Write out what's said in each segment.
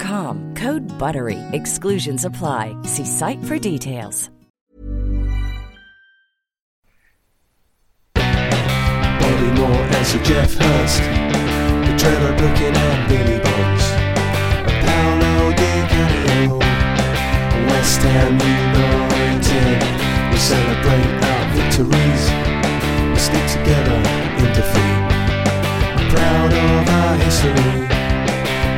Code BUTTERY. Exclusions apply. See site for details. Bobby Moore and Sir Geoff Hurst, the Trevor Brooking and Billy Bonds, Paolo Di Canio, West Ham United. We celebrate our victories, we stick together in defeat. Proud of our history,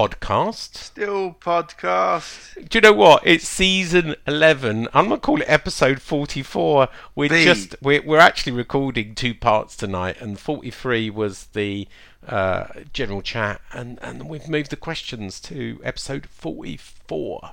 podcast. Still podcast. Do you know what? It's season 11. I'm going to call it episode 44. We're B. just we're, we're actually recording two parts tonight and 43 was the uh, general chat and and we've moved the questions to episode 44.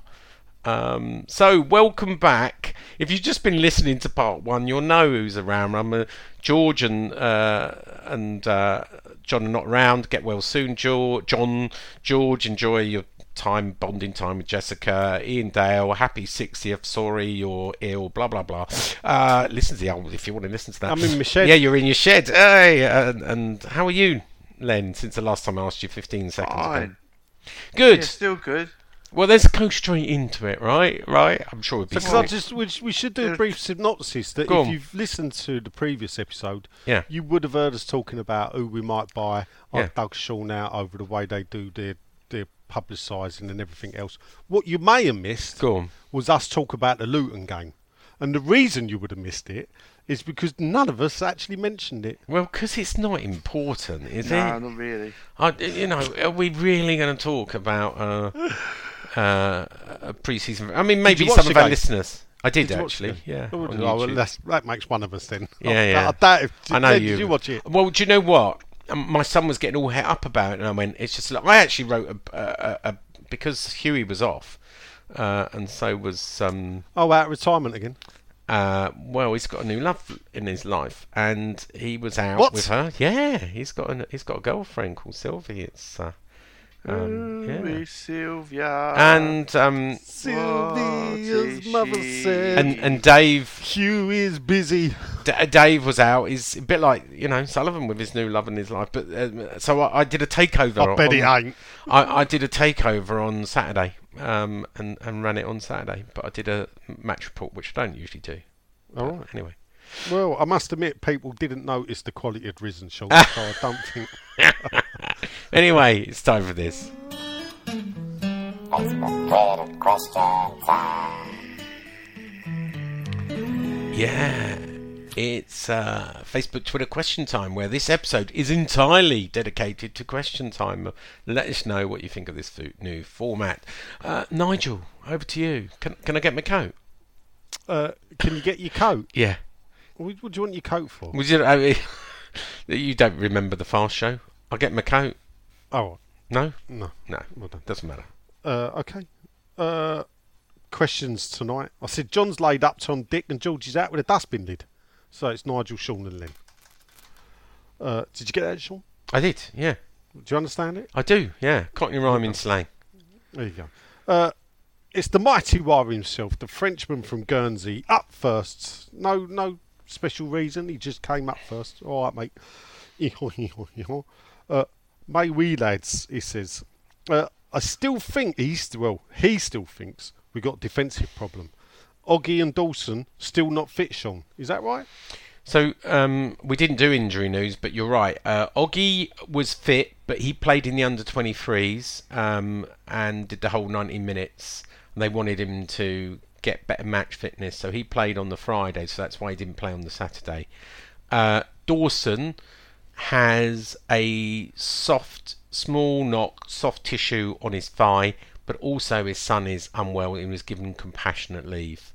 Um, so welcome back. If you've just been listening to part one, you'll know who's around. I'm uh, George and uh, and uh, John are not around. Get well soon, George. John, George, enjoy your time bonding time with Jessica. Ian Dale, happy 60th. Sorry you're ill. Blah blah blah. Uh, listen to the album if you want to listen to that. I'm in my shed. Yeah, you're in your shed. Hey, and, and how are you, Len? Since the last time I asked you 15 seconds ago. Fine. Good. Yeah, still good. Well, let's go straight into it, right? Right? I'm sure it'd be. Because I just we, we should do a brief synopsis that Go if on. you've listened to the previous episode, Yeah. you would have heard us talking about who we might buy. I Yeah. dug Sean out over the way they do their their publicising and everything else. What you may have missed Go on. was us talk about the Luton game, and the reason you would have missed it is because none of us actually mentioned it. Well, because it's not important, is No, it? not really. I, you know, are we really going to talk about uh, uh, a pre-season? I mean, maybe some of our game? listeners. I did, watch actually. Yeah. Oh, well, that's, that makes one of us then. Yeah, I, yeah. I, doubt if, I know you. Did you watch it? Well, do you know what? Um, my son was getting all het up about it, and I went, "It's just." Like, I actually wrote a, a, a, a because Huey was off, uh, and so was um, Oh, out of retirement again. uh, well, he's got a new love in his life, and he was out What? with her. Yeah, he's got a he's got a girlfriend called Sylvie. It's uh, um, yeah. Sylvia. and um, Sylvia's mother said. and and Dave Hugh is busy. D- Dave was out. He's a bit like you know Sullivan with his new love in his life. But uh, so I, I did a takeover. I bet on, he ain't. I, I did a takeover on Saturday, um, and and ran it on Saturday. But I did a match report, which I don't usually do. All But right. Anyway, Well, I must admit, people didn't notice the quality had risen, Sean. so I don't think. anyway, it's time for this. Yeah, it's uh, Facebook, Twitter question time, where this episode is entirely dedicated to question time. Let us know what you think of this new format. Uh, Nigel, over to you. Can, can I get my coat? Uh, can you get your coat? Yeah. What, what do you want your coat for? Was it, I mean, you don't remember the fast show? I'll get my coat. Oh, No? no. No. Well done. Doesn't matter. Uh, okay. Uh, questions tonight. I said John's laid up Tom Dick and George is out with a dustbin lid. So it's Nigel, Sean, and Len. Uh, did you get that, Sean? I did, yeah. Do you understand it? I do, yeah. Cockney rhyming slang. There you go. Uh, it's the mighty War himself, the Frenchman from Guernsey, up first. No, no special reason. He just came up first. All right, mate. uh, May we lads, he says. Uh, I still think he's well. He still thinks we got defensive problem. Oggy and Dawson still not fit, Sean. Is that right? So um, we didn't do injury news, but you're right. Uh, Oggy was fit, but he played in the under 23s um, and did the whole 90 minutes. And they wanted him to get better match fitness, so he played on the Friday. So that's why he didn't play on the Saturday. Uh, Dawson has a soft, small knock, soft tissue on his thigh, but also his son is unwell and was given compassionate leave.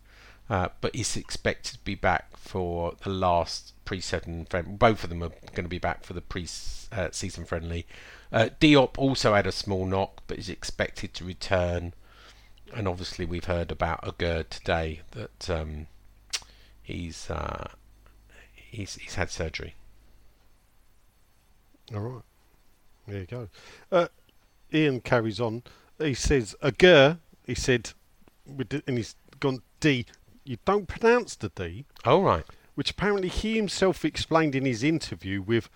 Uh, but he's expected to be back for the last pre-season friendly. Both of them are going to be back for the pre-season friendly. Uh, Diop also had a small knock, but is expected to return. And obviously, we've heard about Aguerd today that um, he's uh, he's he's had surgery. All right. There you go. Uh, Ian carries on. He says, Agur, he said, with the- and he's gone D. You don't pronounce the D, Oh right, which apparently he himself explained in his interview with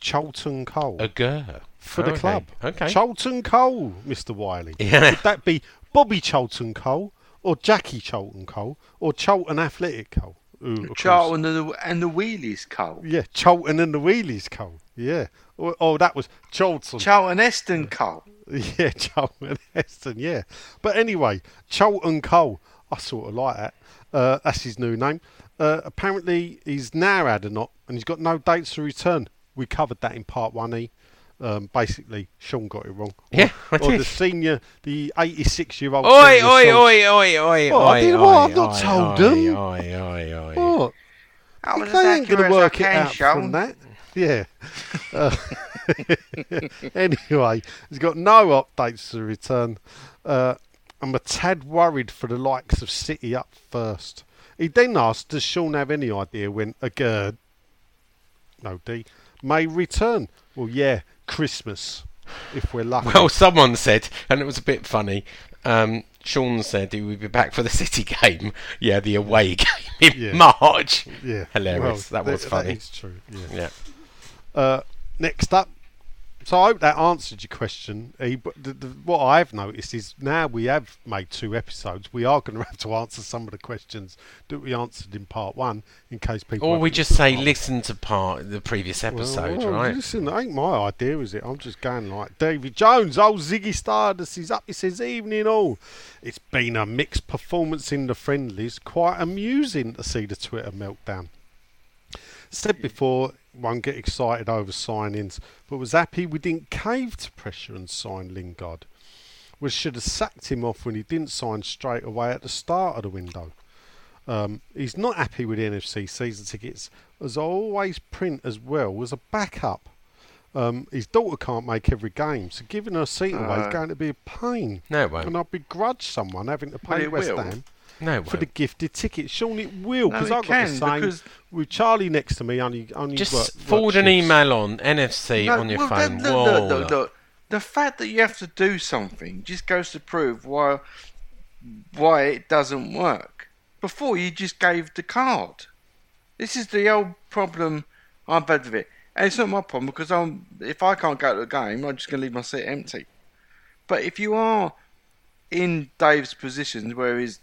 Charlton Cole Agur for the Okay, club. Okay. Charlton Cole, Mr. Wiley. Yeah. Would that be Bobby Charlton Cole or Jackie Charlton Cole or Charlton Athletic Cole? Who, of course- Charlton and the, and the Wheelies, Cole. Yeah, Charlton and the Wheelies Cole. Yeah. Oh, oh, that was Charlton. Charlton Eston, Cole. Yeah, Charlton Heston, yeah. But anyway, Charlton Cole, I sort of like that. Uh, that's his new name. Uh, apparently, he's now had a knock and he's got no dates to return. We covered that in part one E. Um, basically, Sean got it wrong. Yeah, I or, or the senior, the 86 year old. Oi, oi, oi, oi, oi, What, I did what? I've not told oi, them. Oi, oi, oi. What? I was they ain't going to work it out Sean. from that. Yeah. Uh, anyway, he's got no updates to return. Uh, I'm a tad worried for the likes of City up first. He then asked, does Sean have any idea when a gird, no D, may return? Well, yeah, Christmas, if we're lucky. Well, someone said, and it was a bit funny. Um, Sean said he would be back for the City game. Yeah, the away game in Yeah. March. yeah, hilarious. Well, That was funny. That is true. Yeah. Yeah. Uh, next up, so I hope that answered your question. E, but the, the, what I've noticed is now we have made two episodes, we are going to have to answer some of the questions that we answered in part one, in case people. Or we just say part- listen to part the previous episode, well, right? Listen, ain't my idea, is it? I'm just going like David Jones, old Ziggy Stardust. He's up. He says, "Evening all. It's been a mixed performance in the friendlies. Quite amusing to see the Twitter meltdown." Said before, won't get excited over signings, but was happy we didn't cave to pressure and sign Lingard. We should have sacked him off when he didn't sign straight away at the start of the window. Um, he's not happy with the NFC season tickets, as I always print as well as a backup. Um, his daughter can't make every game, so giving her a seat away is Uh, going to be a pain. No, it won't. And I begrudge someone having to pay it West will. Ham No, it for the won't. gifted ticket. Sean, it will, because it I've got can, the same. because- With Charlie next to me, only only Just work, work forward an shifts. email on NFC No, on your well, phone. Look, look, Whoa, look, look. The fact that you have to do something just goes to prove why why it doesn't work. Before you just gave the card. This is the old problem I've had with it. And it's not my problem because I'm if I can't go to the game, I'm just gonna leave my seat empty. But if you are in Dave's position where his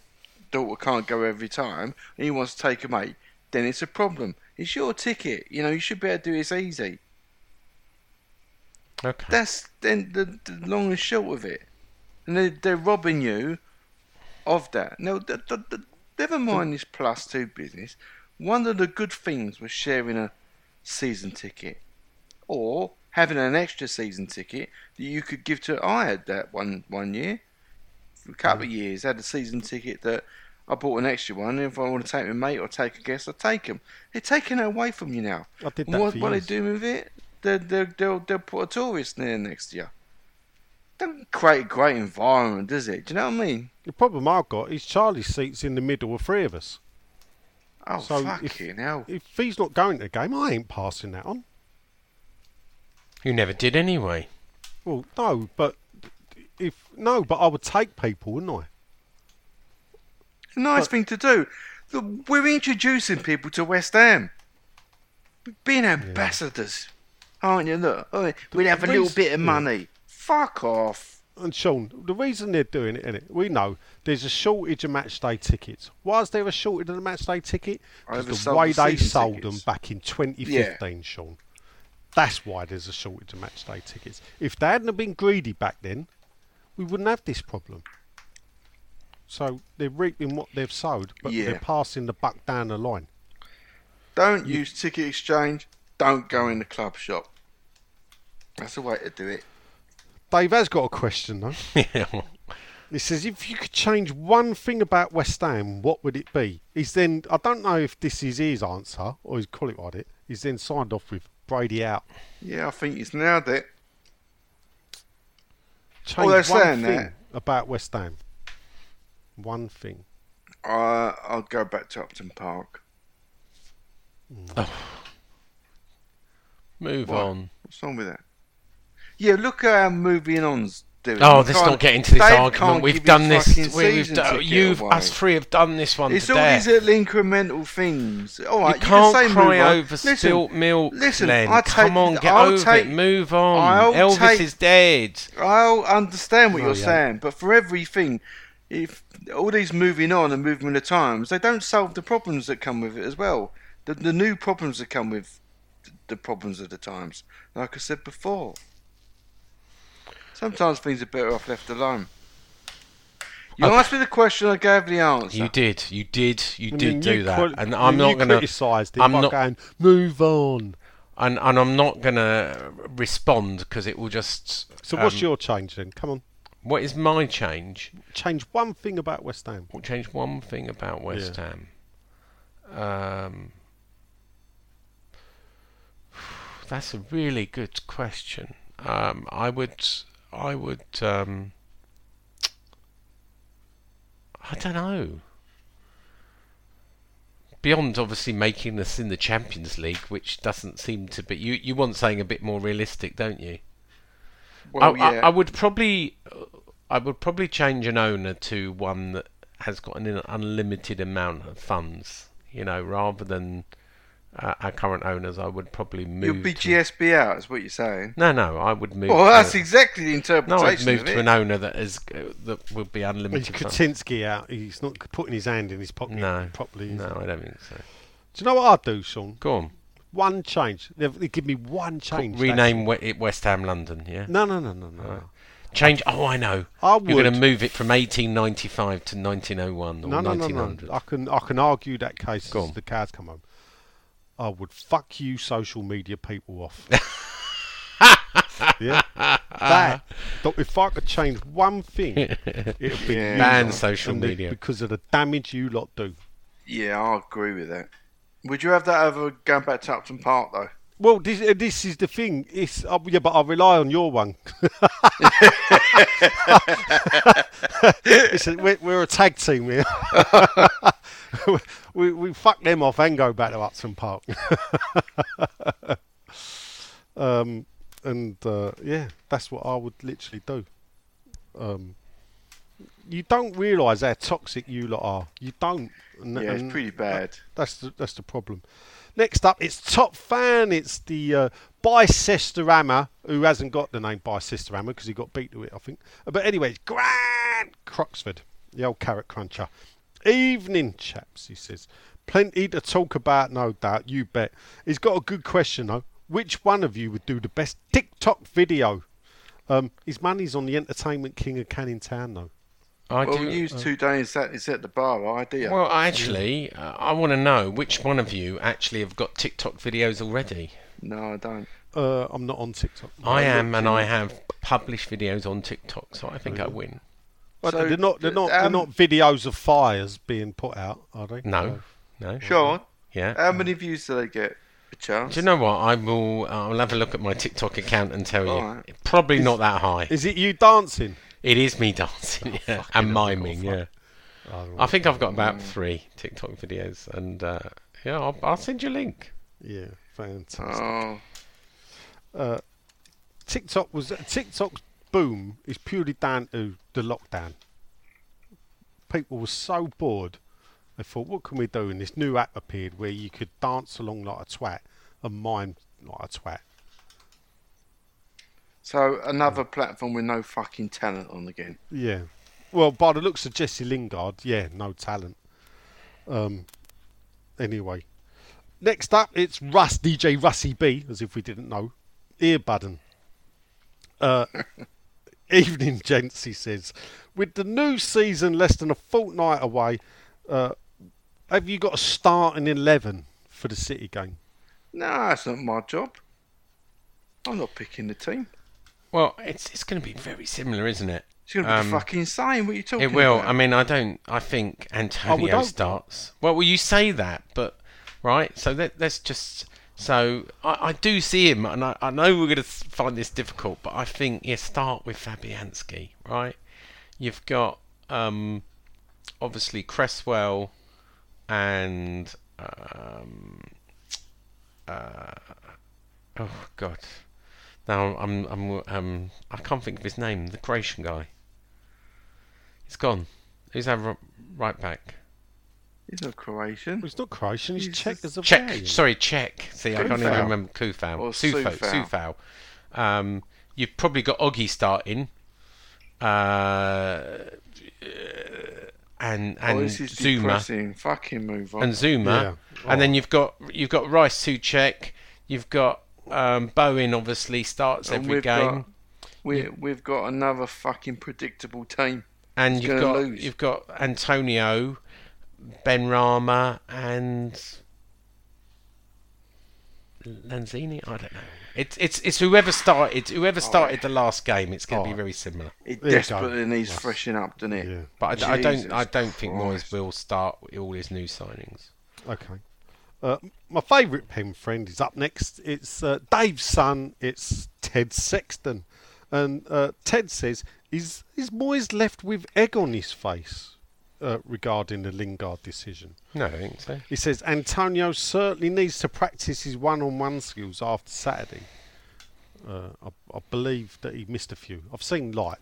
daughter can't go every time and he wants to take a mate, then it's a problem. It's your ticket. You know, you should be able to do this easy. Okay. That's then the, the long and short of it. And they're, they're robbing you of that. Now, the, the, the, never mind this plus two business. One of the good things was sharing a season ticket or having an extra season ticket that you could give to. I had that one one year. For a couple of mm. years, I had a season ticket that I bought an extra one. And if I want to take my mate or take a guest, I take them. They're taking it away from you now. I did that what, for what are years. they doing with it? They'll, they'll, they'll, they'll put a tourist there next year. Don't create a great environment, does it? Do you know what I mean? The problem I've got is Charlie's seat's in the middle of three of us. Oh, So fucking hell. If he's not going to the game, I ain't passing that on. You never did anyway. Well, no, but if no, but I would take people, wouldn't I? A nice but- thing to do. Look, we're introducing people to West Ham. Being ambassadors. aren't you? Look, we'd have a the little bit of yeah. money. Fuck off. And Sean, the reason they're doing it, innit? We know there's a shortage of match day tickets. Why is there a shortage of the match day ticket? Because the way the they sold tickets. them back in 2015, Sean. That's why there's a shortage of match day tickets. If they hadn't have been greedy back then, we wouldn't have this problem. So they're reaping what they've sowed, but Yeah. they're passing the buck down the line. Don't use ticket exchange. Don't go in the club shop. That's the way to do it. Dave has got a question though. Yeah. He says, if you could change one thing about West Ham, what would it be? He's then, I don't know if this is his answer or he's qualified it. Odd. He's then signed off with Brady out. Yeah, I think he's nailed it. Change they're one saying thing that. about West Ham. One thing. Uh, I'll go back to Upton Park. Move What? on. What's wrong with that? Yeah, look at how moving on's doing. Oh, You let's can't- not get into this Dave argument. can't We've give done his this. fucking We've season done, ticket you've away. us three have done this one It's to all death. these little incremental things. All right, you can can't say cry move on. over Listen, spilt milk, listen, Len. I take- Come on, get I'll over take- it. Move on. I'll Elvis take- is dead. I'll understand what No, you're yeah. saying, but for everything, if all these moving on and moving of times, they don't solve the problems that come with it as well. The, the new problems that come with the problems of the times, like I said before. Sometimes things are better off left alone. You Okay. asked me the question, I gave the answer. You did. You did. You And did then do you that. quali- and I'm then not going to. criticised it I'm by not. going, move on. And, and I'm not going to respond because it will just. So what's um, your change then? Come on. What is my change? Change one thing about West Ham. We'll change one thing about West Yeah. Ham. Um, that's a really good question. Um, I would, I would, um, I don't know. Beyond obviously making us in the Champions League, which doesn't seem to be. You, you want something a bit more realistic, don't you? Well, I, yeah. I, I would probably, I would probably change an owner to one that has got an unlimited amount of funds. You know, rather than uh, our current owners, I would probably move. You'll be to- GSB out, is what you're saying. No, no, I would move. Well, to- that's exactly the interpretation. no, I'd move of to it. an owner that is uh, that would be He's unlimited. funds. Kaczynski out. He's not putting his hand in his pocket No, properly. no, he? I don't think so. Do you know what I'd do, Sean? Go on, One change. They they give me one change. rename we- it West Ham London. Yeah, No, no, no, no, no. no. change. Oh, I know. I would. You're going to move it from 1895 to 1901 or No, no, no, no. I can, I can argue that case Go as on. the cows come home. I would fuck you, social media people off. yeah, that. If I could change one thing, it'd be Yeah. Ban social and the- media. because of the damage you lot do. Yeah, I agree with that. Would you have that over going back to Upton Park though? Well, this, uh, this is the thing. It's uh, yeah, but I rely on your one. We're, we're a tag team here. we we fuck them off and go back to Upton Park. um, and uh, yeah, that's what I would literally do. Um, you don't realise how toxic you lot are. You don't. And- Yeah, it's pretty bad. that's the, that's the problem. Next up, it's top fan. It's the uh, Bicester who hasn't got the name Bicester because he got beat to it, I think. But anyway, it's Grant Croxford, the old carrot cruncher. Evening, chaps, he says. Plenty to talk about, no doubt. You bet. He's got a good question though. Which one of you would do the best TikTok video? Um, his money's on the entertainment king of Canning Town though. I Well, do. use two days that is at the bar idea. Well, actually, uh, I want to know which one of you actually have got TikTok videos already. no, I don't. Uh, I'm not on TikTok. I am, and I have published videos on TikTok, so I think I win. Well, So, they're not. They're not. they're um, not videos of fires being put out, are they? No, no. Sean, Yeah. how many views do they get? A chance? Do you know what? I will. I'll have a look at my TikTok account and tell you. Alright. Probably not that high. Is it you dancing? It is me dancing, yeah, fucking and miming, yeah. Oh, I think I've got about three TikTok videos, and uh, yeah, I'll, I'll send you a link. yeah, fantastic. Oh, TikTok was TikTok's boom is purely down to the lockdown. People were so bored, they thought, "What can we do?" And this new app appeared where you could dance along like a twat and mime like a twat. So another platform with no fucking talent on again. Yeah. Well, by the looks of Jesse Lingard, yeah, no talent. Um. Anyway, next up, it's Russ DJ Russie B, as if we didn't know. Earbudden. Uh, evening, gents. He says, with the new season less than a fortnight away, uh, have you got a starting eleven for the City game? No, that's not my job. I'm not picking the team. Well, it's it's going to be very similar, isn't it? It's going to be Um, fucking insane. What are you talking It will. about? I mean, I don't. I think Antonio hope starts. Well, well, you say that, but right. So let, let's just. So I, I do see him, and I, I know we're going to find this difficult, but I think you start with Fabianski, right? You've got um, obviously Cresswell and um, uh, oh god, now I'm I'm um I can't think of his name. The Croatian guy. He's gone. Who's our right back? He's not Croatian. Well, he's not Croatian. He's He's Czech as a Czech. Italian. Sorry, Czech. See, I can't even remember Kufau. Or Sufo. Sufau. Sufau. Um, you've probably got Oggy starting. Uh, and oh, and this is Zouma depressing. Fucking move on. and Zouma, Yeah. and then Oh. you've got you've got Rice Soucek. You've got um, Bowen. Obviously starts And every we've game. got we we've got another fucking predictable team. and He's you've got lose. you've got Antonio, Benrahma, and Lanzini. I don't know. It's it's it's whoever started whoever started the last game. It's going to be Oh. very similar. It There you desperately go. needs Yes. freshening up, doesn't it? Yeah. But I, I don't I don't think Moyes will start all his new signings. Okay. Uh, my favourite pen friend is up next. It's uh, Dave's son. It's Ted Sexton, and uh, Ted says, "Is is Moyes left with egg on his face uh, regarding the Lingard decision?" No, I think so. He says Antonio certainly needs to practice his one-on-one skills after Saturday. Uh, I, I believe that he missed a few. I've seen like,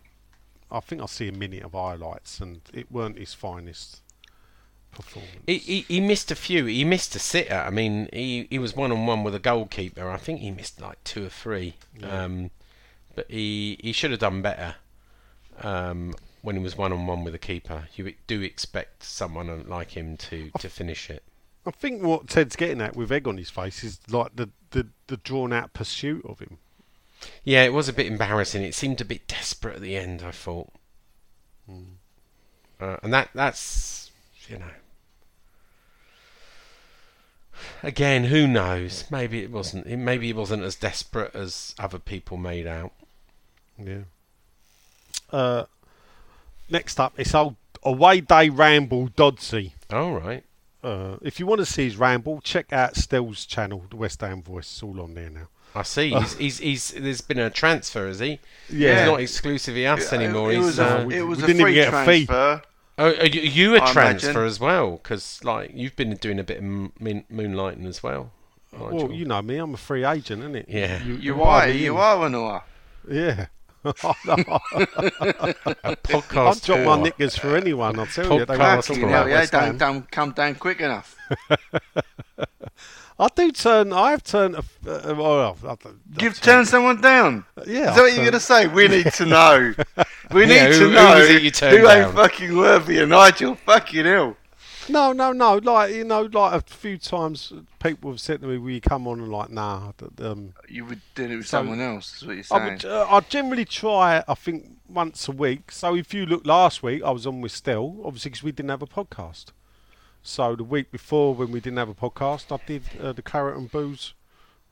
I think I see a minute of highlights, and it weren't his finest performance. He, he, he missed a few. He missed a sitter. I mean, he, he was one on one with a goalkeeper. I think he missed like two or three. Um, but he he should have done better um, when he was one on one with a keeper. You do expect someone like him to, to finish it. I think what Ted's getting at with egg on his face is like the, the, the drawn out pursuit of him. Yeah, it was a bit embarrassing. It seemed a bit desperate at the end. I thought, uh, and that that's you know. Again, who knows? Maybe it wasn't. Maybe it wasn't as desperate as other people made out. Yeah. Uh, next up, it's old away day ramble Dodsey. All right. Uh, if you want to see his ramble, check out Stell's channel, the West Ham Voice. It's all on there now. I see. He's, he's, he's, there's been a transfer, has he? Yeah. He's not exclusively us anymore. It, he's, was uh, a, we- it was we a didn't even free get a fee. Transfer. oh, are you, you a I transfer imagine. as well? Because like you've been doing a bit of moon, moonlighting as well. aren't Well, you? you know me, I'm a free agent, isn't it? Yeah. You buy are, you in. are an or. Yeah. a podcast. I'd drop my tour. knickers for anyone, I'll tell you. They Podcast want to talk about yeah, don't, don't come down quick enough. I do turn, I have turned, a, uh, well, I, I, You've turned someone down. Yeah, Is that what you're turned- going to say? We need to know. We need Yeah, who- to know it you turned who ain't fucking worthy of Nigel. Fucking hell. No, no, no. Like you know, like a few times people have said to me, "Will you come on?" And like, nah. Um, You would do it with So- someone else, is what you're I saying. would. Uh, I generally try. I think once a week. So if you look last week, I was on with Stell, obviously because we didn't have a podcast. So the week before, when we didn't have a podcast, I did uh, the Carrot and Booze,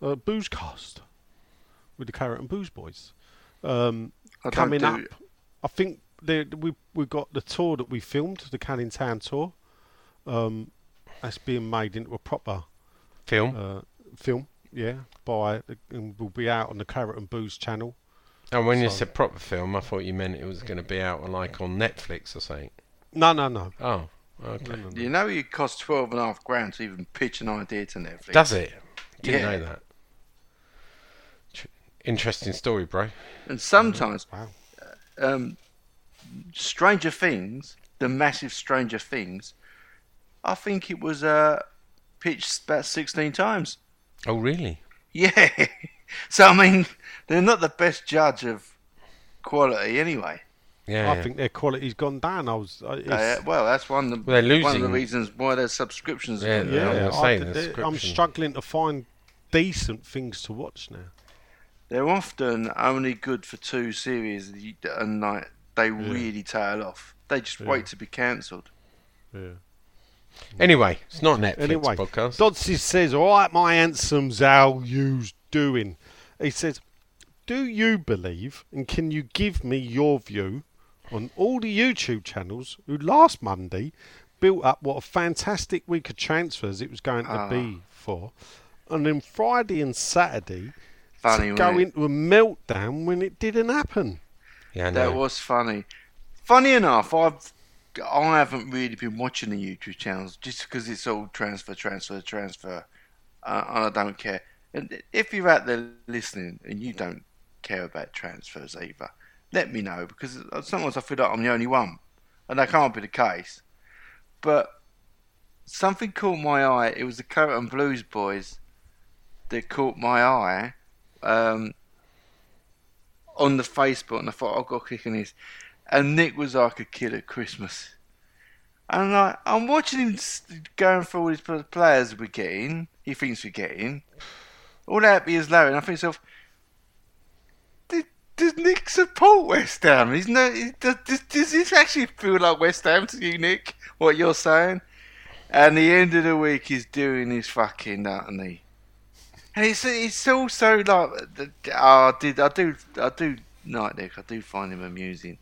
uh, Booze Cast with the Carrot and Booze boys. Um, I coming do- up, I think the, we we got the tour that we filmed, the Canning Town tour. Um, that's being made into a proper film. uh, film, yeah, by and will be out on the Carrot and Booze channel. and when you said proper film, I thought you meant it was going to be out on like on Netflix or something. No, no, no. Oh, okay. You know it costs twelve and a half grand to even pitch an idea to Netflix. Does it? Didn't Yeah. know that. Interesting story, bro. And sometimes, Wow. um, Stranger Things, the massive Stranger Things, I think it was uh, pitched about sixteen times. Oh, really? Yeah, So I mean, they're not the best judge of quality anyway. Yeah. I think their quality's gone down. I was. uh, it's- Uh, well, that's one of the Well, they're one of the reasons why their subscriptions. Yeah, are going yeah. down. yeah, I'm I- saying th- the th- I'm struggling to find decent things to watch now. They're often only good for two series, and like they really tail off. They just wait to be cancelled. Yeah. Anyway, it's not a Netflix Anyway, podcast. Dodsey says, "All right, my handsomes, how you's doing?" He says, "Do you believe and can you give me your view on all the YouTube channels who last Monday built up what a fantastic week of transfers it was going to be for, and then Friday and Saturday Funny, to go it? into a meltdown when it didn't happen?" yeah, I That was funny. Funny enough, I've I haven't really been watching the YouTube channels just because it's all transfer, transfer, transfer, uh, and I don't care. And if you're out there listening and you don't care about transfers either, let me know because sometimes I feel like I'm the only one, and that can't be the case. But something caught my eye. It was the Carrot and Blues boys that caught my eye. Um, on the Facebook, and I thought I've got on this. And Nick was like a kid at Christmas. And like, I'm watching him going through all these players we're getting. He thinks we're getting. All happy as Larry. And I think to myself, "Did- does Nick support West Ham? He's no, does, does, this actually feel like West Ham to you, Nick? What you're saying? And the end of the week, he's doing his fucking he. And it's it's also like oh, I did I do I do like Nick I do find him amusing.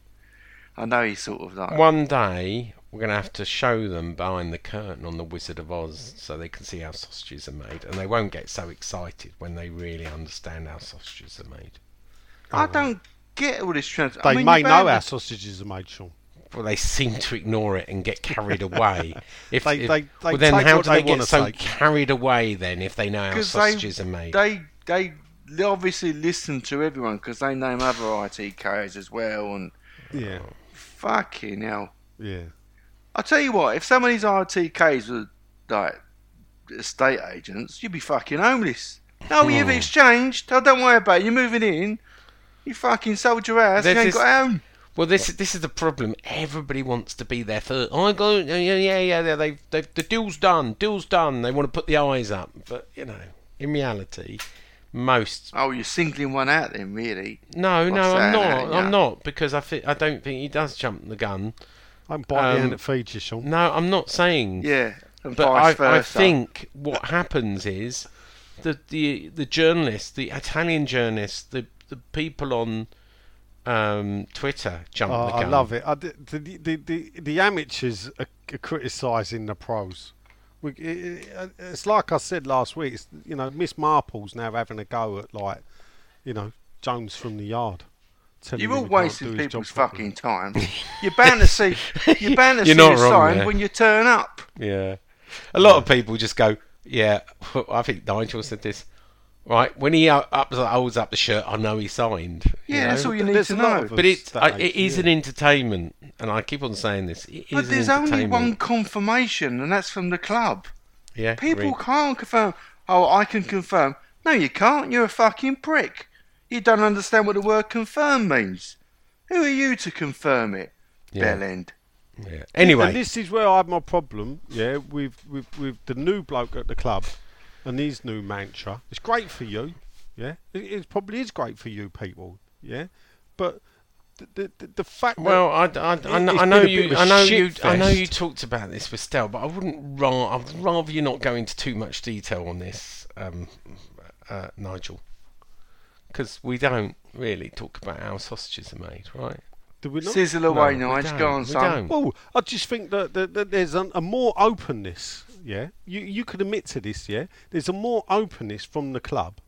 I know he's sort of like One day we're going to have to show them behind the curtain on the Wizard of Oz so they can see how sausages are made, and they won't get so excited when they really understand how sausages are made. I don't get all this trans. They I mean, may know had how sausages are made, Sean. Well, they seem to ignore it and get carried away. If, They- if- they- they well, then take how do they they get so take. carried away then if they know how 'cause sausages are made? They they they obviously listen to everyone because they name other ITKs as well and Yeah, fucking hell. yeah. I tell you what, if some of these RTKs were like estate agents, you'd be fucking homeless. No, Hmm. you've exchanged. Oh, don't worry about it. You're moving in. You fucking sold your house. There's you ain't this- got home. Well, this this is the problem. Everybody wants to be there first. I go, yeah, yeah, yeah, yeah. They, they, the deal's done. Deal's done. They want to put the eyes up, but you know, in reality, most. Oh, you're singling one out then, really? No, What's no, I'm not. ain't ya? I'm not because I thi- I don't think he does jump the gun. I'm biting the Um, hand that feeds you, Sean. No, I'm not saying. Yeah. But I, I think what happens is the the the journalists, the Italian journalist, the the people on um, Twitter jump Oh, the I love it. I, the, the, the, the, the amateurs are, are criticising the pros. We, it, it, it's like I said last week. It's, you know, Miss Marple's now having a go at like, you know, Jones from the yard. You're all wasting people's job properly. fucking time. You're bound to see. You're bound to You're see not a sign there. when you turn up. Yeah. A lot of people just go, yeah, I think Nigel said this. Right, when he up, up, holds up the shirt, I know he signed. you Yeah, that's all you need There's to know. But it, I, age, it is yeah. an entertainment, and I keep on saying this. It is But an there's only one confirmation, and that's from the club. Yeah, People agree. can't confirm. Oh, I can confirm. No, you can't. You're a fucking prick. You don't understand what the word confirm means. Who are you to confirm it, Yeah. Bellend? Yeah. Anyway, and this is where I have my problem. Yeah, with with with the new bloke at the club and his new mantra. It's great for you. Yeah, it, it probably is great for you people. Yeah, but the the, the, the fact. Well, I, that I, I, it- know, it's I know you. bit of a I know shit you. I know you talked about this with Stel, but I wouldn't. Ra- I'd rather you not go into too much detail on this, um, uh, Nigel, because we don't really talk about how sausages are made, right? Do we not? Sizzle away, No, we Nige. Go on, We son. don't. Well, I just think that, that, that there's a, a more openness. Yeah, you you could admit to this. Yeah, there's a more openness from the club.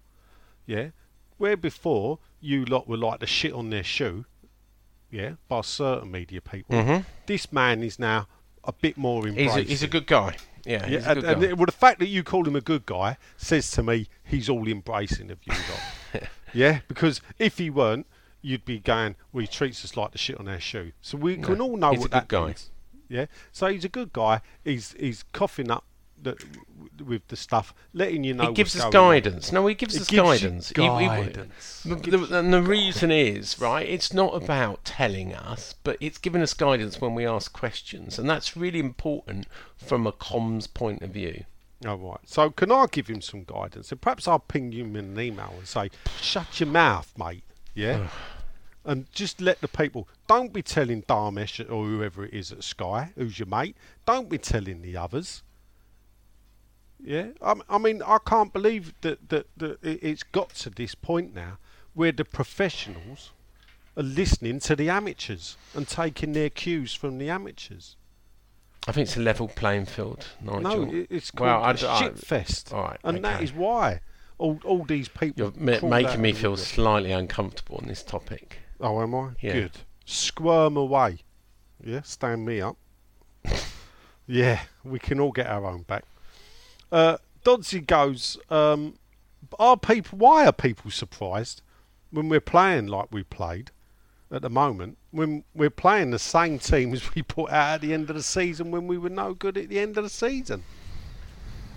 Yeah, where before you lot were like the shit on their shoe. Yeah, by certain media people. Mhm. This man is now a bit more He's embracing. a, he's a good guy. Yeah, he's Yeah, a and, good and guy. it- well, the fact that you call him a good guy says to me he's all embracing of you lot. yeah, because if he weren't, you'd be going, well, he treats us like the shit on our shoe. So we can all know he's a what good that guy. means. Yeah, so he's a good guy. He's he's coughing up that with the stuff, letting you know. he gives what's us going on. guidance. No, he gives It us gives you guidance. He- he- guidance. the- the- and the reason is right. It's not about telling us, but it's giving us guidance when we ask questions, and that's really important from a comms point of view. Oh, right. So can I give him some guidance? And perhaps I'll ping him in an email and say, shut your mouth, mate. Yeah? and just let the people, don't be telling Dharmesh or whoever it is at Sky, who's your mate, don't be telling the others. Yeah? I, I mean, I can't believe that, that, that it- it's got to this point now where the professionals are listening to the amateurs and taking their cues from the amateurs. I think it's a level playing field, Nigel. No, it's called well, I a I- shit fest, all right, and that okay. is why all all these people. You're ma- making me feel slightly uncomfortable on this topic. Oh, am I? Yeah. Good. Squirm away. Yeah, stand me up. yeah, we can all get our own back. Uh, Dodsey goes. Um, are people? Why are people surprised when we're playing like we played at the moment? When we're playing the same teams we put out at the end of the season when we were no good at the end of the season.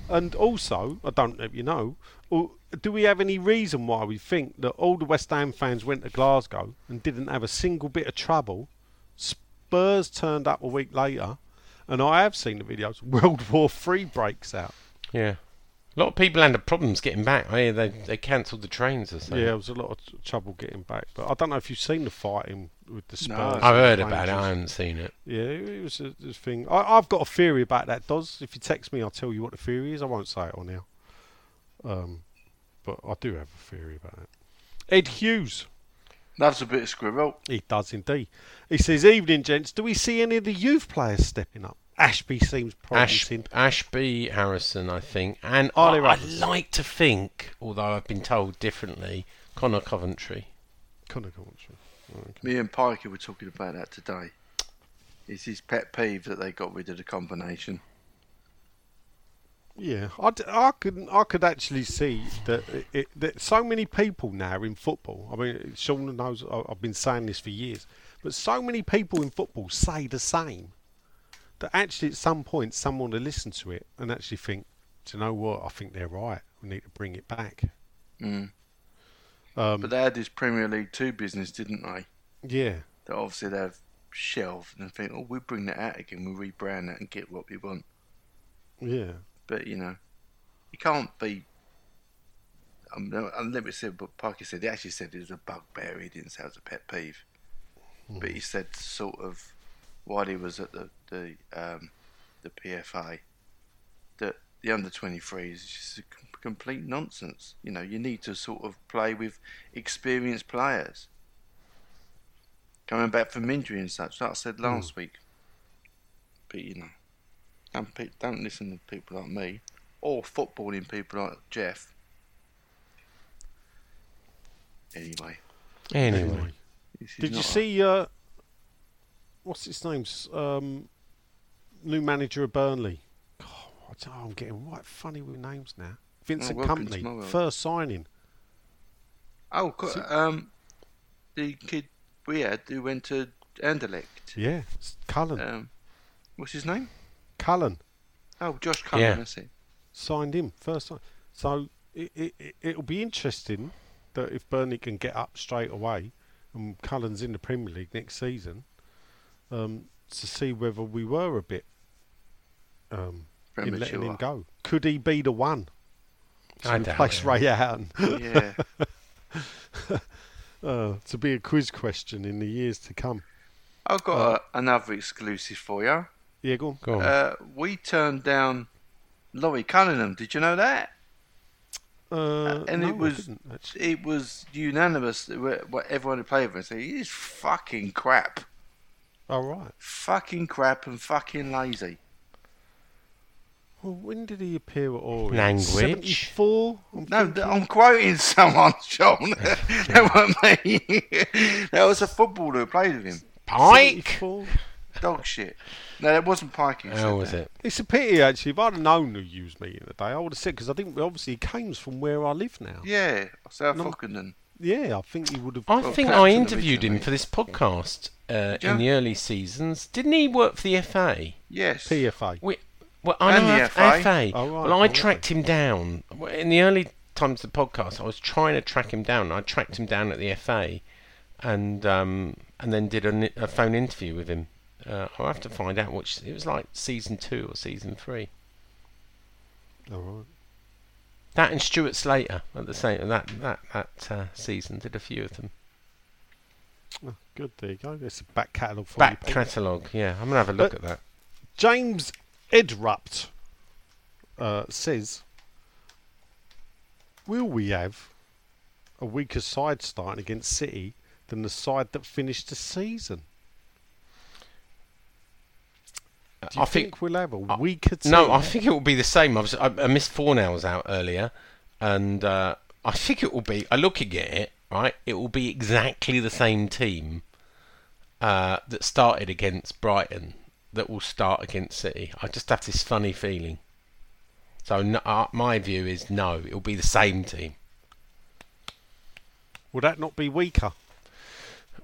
And also, I don't know if you know, do we have any reason why we think that all the West Ham fans went to Glasgow and didn't have a single bit of trouble? Spurs turned up a week later, and I have seen the videos. World War Three breaks out. Yeah. A lot of people had problems getting back. I hear they they cancelled the trains or something. Yeah, it was a lot of trouble getting back. But I don't know if you've seen the fighting with the Spurs. No. I've heard the about it. I haven't seen it. Yeah, it it was a, a thing. I, I've got a theory about that, Does. If you text me, I'll tell you what the theory is. I won't say it on here. Um, but I do have a theory about it. Ed Hughes. That's a bit of squirrel. He does indeed. He says, Evening, gents. Do we see any of the youth players stepping up? Ashby seems Ash, promising. Ashby Harrison, I think, and Ollie I, I like to think, although I've been told differently, Connor Coventry. Connor Coventry. Okay. Me and Pikey were talking about that today. It's his pet peeve that they got rid of the combination. Yeah, I, d- I could I could actually see that, it, it, that so many people now in football. I mean, Sean knows I've been saying this for years, but so many people in football say the same. That actually, at some point, someone will listen to it and actually think, "Do you know what? I think they're right. We need to bring it back." Mm. Um, But they had this Premier League 2 business, didn't they? yeah, That obviously they've shelved and think, oh, we'll bring that out again, we'll rebrand that and get what we want. yeah, But, you know, you can't be. Um, no, and let me say what Parker said. He actually said it was a bugbear. He didn't say it was a pet peeve. But he said sort of while he was at the the um, the PFA that the under 23s is just a com- complete nonsense. You know, you need to sort of play with experienced players. Coming back from injury and such, like I said last week. But you know, don't, pe- don't listen to people like me or footballing people like Jeff. Anyway, Anyway, this is Did you see? Uh, what's his name's um, new manager of Burnley? Oh, I don't know, I'm getting quite funny with names now. Vincent welcome Company, to my world. first signing. Oh, co- um, the kid we had who went to Anderlecht. Yeah, it's Cullen. Um, what's his name? Cullen Oh, Josh Cullen. Yeah. That's it. signed him first sign. So it, it, it, it'll be interesting that if Burnley can get up straight away and Cullen's in the Premier League next season, um, to see whether we were a bit um, in letting him go. Could he be the one to I doubt replace. Ray Allen? Yeah. uh, to be a quiz question in the years to come. I've got Uh, a, another exclusive for you. Yeah, go on. go on. Uh, we turned down Laurie Cunningham. Did you know that? Uh, and no, it was it was unanimous. that What everyone who played with him said he's fucking crap, All right. fucking crap, and fucking lazy. Well, when did he appear at Orient? Language. 74? I'm No, thinking. I'm quoting someone, Sean. that wasn't me. that was a footballer who played with him. Pike. 74? Dog shit. No, that wasn't Pike. who How said was that. it? It's a pity, actually. If I'd have known who used me in the day, I would have said, because I think obviously he came from where I live now. Yeah, South No. Ockenden. Yeah, I think he would have. I think I captain interviewed him for this podcast uh, ya? in the early seasons. Didn't he work for the FA? Yes. PFA. We, Well, I And know the F- FA. FA. Oh, right. Well, I Oh, tracked him down in the early times of the podcast. I was trying to track him down. I tracked him down at the FA, and um, and then did a, a phone interview with him. Uh, I'll have to find out which it was like season two or season three. All right. That and Stuart Slater at the same that that that uh, season did a few of them. Oh, good. There you go. There's a back catalogue for Back catalogue, yeah. I'm gonna have a look Uh, at that. James Edrupt uh, says, "Will we have a weaker side starting against City than the side that finished the season? Do you I think, think we'll have a weaker team? No, I think it will be the same. I, was, I, I missed Fornals out earlier, and uh, I think it will be. I looking at it, right? It will be exactly the same team uh, that started against Brighton that will start against City. I just have this funny feeling. So no, uh, my view is no, it will be the same team. Will that not be weaker?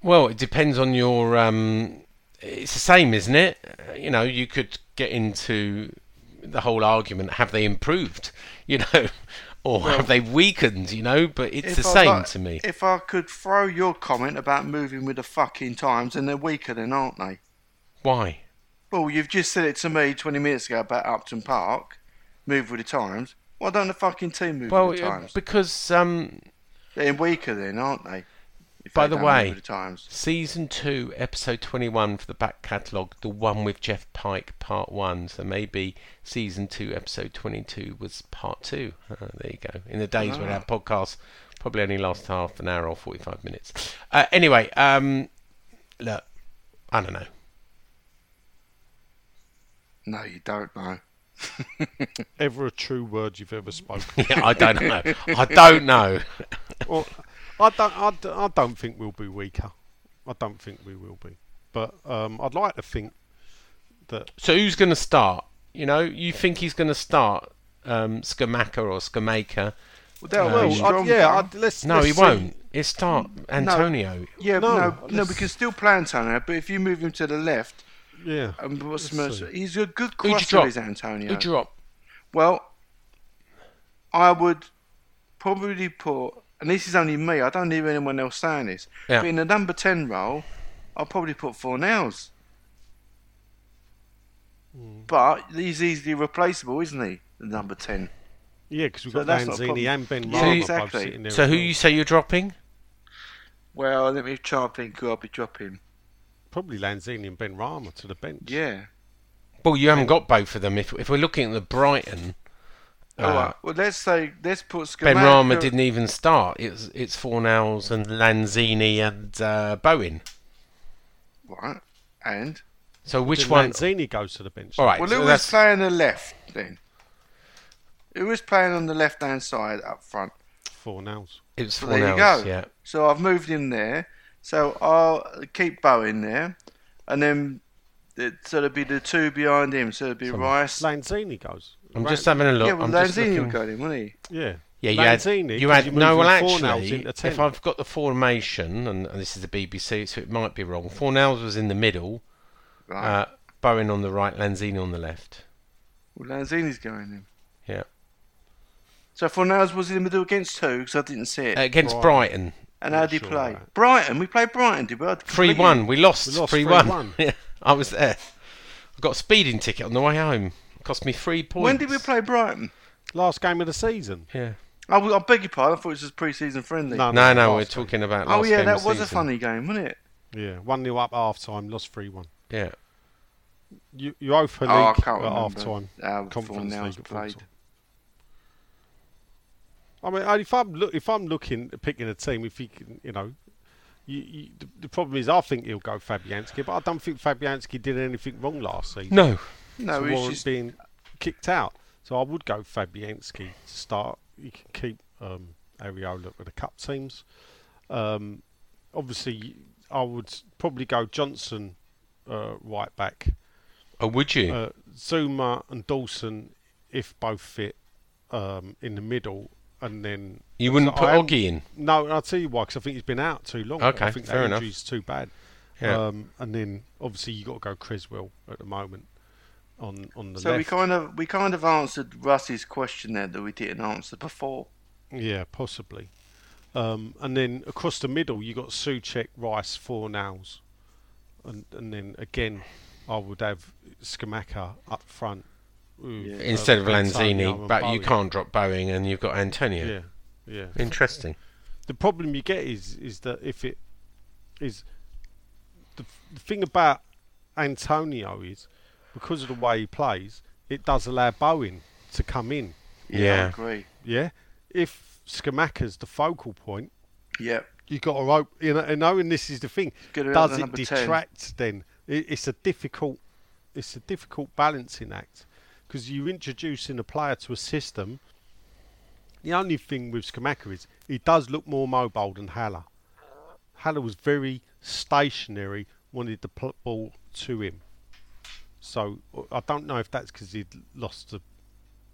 Well, it depends on your. Um, it's the same, isn't it? You know, you could get into the whole argument: have they improved? You know, or have they weakened? You know, but it's the I same like- to me. If I could throw your comment about moving with the fucking times, and they're weaker then, aren't they? Why? Well, you've just said it to me 20 minutes ago about Upton Park, move with the times. Why don't the fucking team move Well, with the times? because um, They're weaker then, aren't they? If By the way- move with the times. season two, episode twenty-one for the back catalogue, the one with Geoff Pike, part one. So maybe season two, episode twenty-two was part two. Uh, there you go. In the days when our podcast probably only last half an hour or forty-five minutes. Uh, anyway, um, look, I don't know. No, you don't know. Ever a true word you've ever spoken? Yeah, I don't know. I don't know. well, I don't. I, d- I don't think we'll be weaker. I don't think we will be. But um, I'd like to think that So who's going to start? You know, you think he's going to start um, Skamaka or Skamaker? Well, No, be you- strong. I'd, yeah, I'd, let's. No, let's he see. won't. He'll start Antonio. Yeah, No, no, no, no, we can still play Antonio, but if you move him to the left, Yeah. and what's the Let's most, he's a good Who'd you crosser, drop? is Antonio. Who drop? Well, I would probably put, and this is only me, I don't hear anyone else saying this, Yeah. but in the number 10 role, I'll probably put Fornals. Hmm. But he's easily replaceable, isn't he? The number 10. Yeah, because we've So got that's not Lanzini and Ben Yeah, Rama exactly. sitting there. So who well. you say you're dropping? Well, let me try and think who I'll be dropping. Probably Lanzini and Benrahma to the bench. Yeah. Well, you haven't got both of them. If if we're looking at the Brighton, All uh. Well, let's say, let's put Ben Scamacca- Rama didn't even start. It's it's Fornals and Lanzini and uh, Bowen. Right. And? So which Then one? Lanzini goes to the bench. All right. Well, so who was that's- playing the left then? Who was playing on the left hand side up front? Fornals. It's So there you go. Yeah. So I've moved him there. So I'll keep Bowen there, and then it, so there'll be the two behind him. So it'll be Rice. Lanzini goes. I'm Ran- just having a look. yeah, well, I'm just Lanzini looking. got him, wouldn't he? Yeah. Yeah, you had, Lanzini, had you're no. Well, actually, if I've got the formation, and, and this is the BBC, so it might be wrong. Fornals was in the middle, Right. uh, Bowen on the right, Lanzini on the left. well, Lanzini's going in. Yeah, So Fornals was in the middle against who? Because I didn't see it. Uh, against Brighton. Brighton, and how did he sure play? about. Brighton. We played Brighton, did we? Three one. We lost. We lost three one. 3-1. yeah, I was there. I got a speeding ticket on the way home. Cost me three points. When did we play Brighton? Last game of the season. Yeah. Oh, I beg your pardon. I thought it was just pre-season friendly. No, No, no, we're game. talking about. oh yeah, game that of was a funny game, wasn't it? Yeah, 1 0 up half time, lost 3 1. Yeah. You, Europa oh, League Oh, at can't half time. how Conference Fornals League at played. I mean, if I'm look, if I'm looking at picking a team, if you can, you know, you, you, the, the problem is I think he'll go Fabianski, but I don't think Fabianski did anything wrong last season. No. No, to it's warrant just being kicked out. So I would go Fabianski to start. You can keep um, Areola with the cup teams. Um, obviously, I would probably go Johnson uh, right back. Oh, would you? Uh, Zouma and Dawson, if both fit, um, in the middle, and then you wouldn't put I Oggy in. No, I'll tell you why. Because I think he's been out too long. Okay, I think fair that enough. too bad. Yeah. Um, and then obviously you have got to go Cresswell at the moment. On on the So we kind of we kind of answered Russ's question there that we didn't answer before. Yeah, possibly. Um, and then across the middle, you got Soucek, Rice, Fornals, and and then again, I would have Scamacca up front with, Yeah. uh, Instead of Antonio Lanzini, and but you can't drop Bowen and you've got Antonio. Yeah, yeah. Interesting. The problem you get is is that if it is the, the thing about Antonio is because of the way he plays, it does allow Bowen to come in. Yeah. I agree. Yeah, if Scamacca's the focal point, Yeah, you got to hope you know, you know, and this is the thing. Get it out Does it number 10. then? It, it's a difficult, it's a difficult balancing act because you're introducing a player to a system. The only thing with Scamacca is he does look more mobile than Haller. Haller was very stationary, wanted the pl- ball to him. So uh, I don't know if that's because he'd lost the,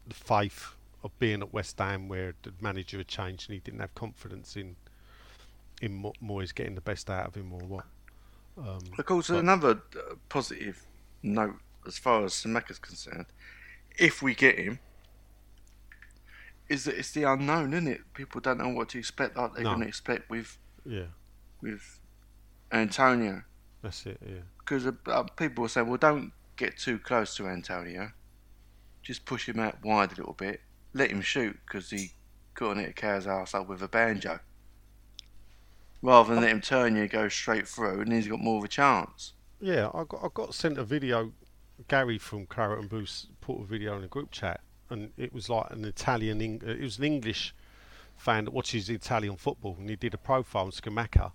the faith of being at West Ham, where the manager had changed and he didn't have confidence in in Mo- Moyes getting the best out of him or what. Um, Of course, but- another uh, positive note as far as Scamacca's concerned, if we get him, is that it's the unknown, isn't it? People don't know what to expect, like they're No. going to expect with yeah, with Antonio. that's it. Yeah, Because uh, uh, people will say, well, don't get too close to Antonio. Just push him out wide a little bit. Let him shoot because he got on it a cow's ass up with a banjo. Rather than let him turn you, go straight through, and he's got more of a chance. yeah. I got I got sent a video. Gary from Claret and Boost put a video in a group chat, and it was like an Italian. Uh, It was an English fan that watches Italian football, and he did a profile on Scamacca.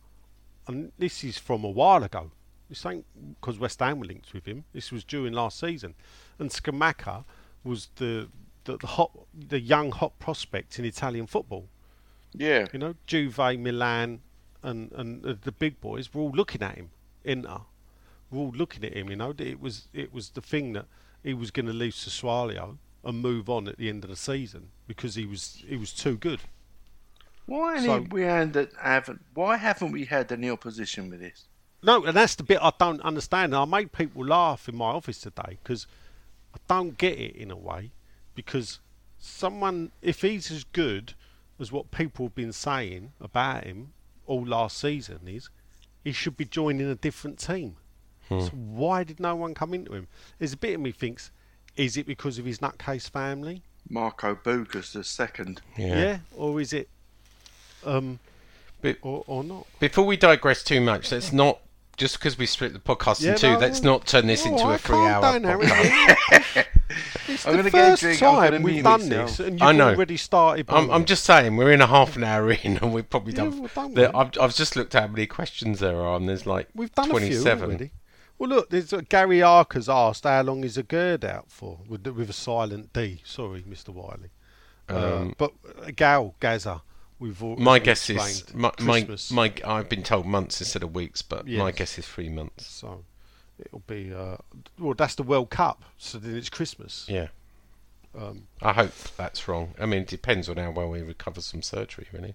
And this is from a while ago. This ain't because West Ham were linked with him. This was during last season, and Scamacca was the the, the hot the young hot prospect in Italian football. Yeah. You know, Juve, Milan, and and the, the big boys were all looking at him. Inter, were all looking at him. You know, it was it was the thing that he was going to leave Sassuolo and move on at the end of the season because he was he was too good. Why So- ain't we had that haven't? Why haven't we had any opposition with this? No, and that's the bit I don't understand. I made people laugh in my office today because I don't get it in a way. Because someone, if he's as good as what people have been saying about him all last season, is he should be joining a different team. So why did no one come into him? There's a bit of me thinks, is it because of his nutcase family? Marco Bucas the second. Yeah. or is it, um, But- or, or not? Before we digress too much, let's not just because we split the podcast Yeah, in two. no, let's not turn this all into a three-hour down, podcast. It's I'm the gonna get a first drink, I'm time we've done myself. this, and you've I know. already started. I'm, I'm just saying we're in a half an hour in, and we've probably Yeah, done. well, the. I've, I've just looked at how many questions there are, and there's like We've done a few 27. already. Well, look, there's uh, Gary Arker's asked how long is a gird out for with, with a silent D. Sorry, Mr. Wiley. Uh, Um, but uh, Gal Gaza, we've all My guess is my, my, my I've been told months instead of weeks, but my guess is three months. So it'll be uh, well. That's the World Cup, so then it's Christmas. Yeah. Um, I hope that's wrong. I mean, it depends on how well he recovers from surgery, really.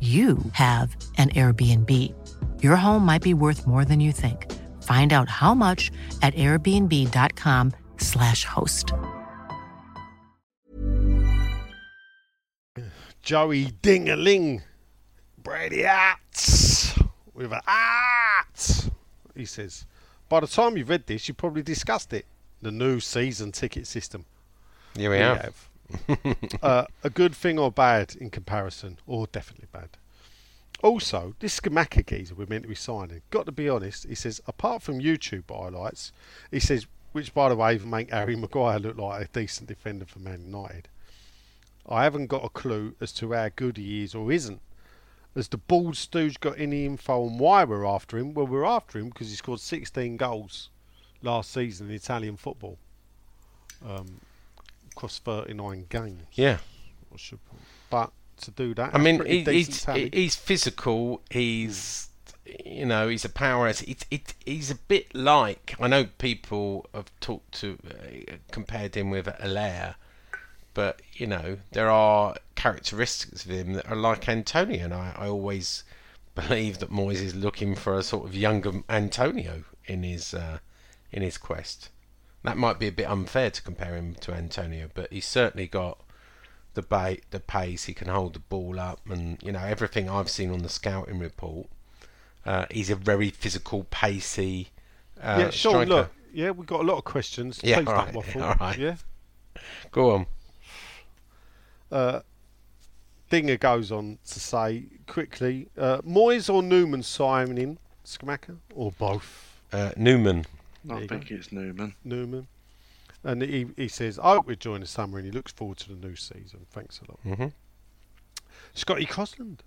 you have an Airbnb. Your home might be worth more than you think. Find out how much at airbnb.com/slash host. Joey Dingaling. Brady Arts. With a art. He says, by the time you've read this, you probably discussed it. The new season ticket system. Yeah, we We have. have. Uh, a good thing or bad in comparison, or definitely bad. Also, this Scamacca geezer we're meant to be signing, got to be honest, he says, apart from YouTube highlights, he says, which by the way make Harry Maguire look like a decent defender for Man United, I haven't got a clue as to how good he is or isn't. Has the bald stooge got any info on why we're after him? Well, we're after him because he scored 16 goals last season in Italian football. Um, across 39 games. Yeah. I should put. But to do that, I mean, he, he's tally. he's physical. He's you know he's a powerhouse. It, it, he's a bit like I know people have talked to uh, compared him with Haller, but you know there are characteristics of him that are like Antonio, and I, I always believe that Moyes is looking for a sort of younger Antonio in his uh, in his quest. That might be a bit unfair to compare him to Antonio, but he's certainly got the bait, the pace. He can hold the ball up, and you know everything I've seen on the scouting report. Uh, he's a very physical, pacey uh, yeah, Sean, striker. look, yeah, we've got a lot of questions. Yeah, Please all waffle. all right. Yeah. Go on. Uh, Dinger goes on to say quickly, uh, Moyes or Newman signing Scamacca or both? Uh, Newman. There I you think it's Newman. Newman. And he, he says, I hope we join the summer and he looks forward to the new season. Thanks a lot. Mhm. Scotty Cosland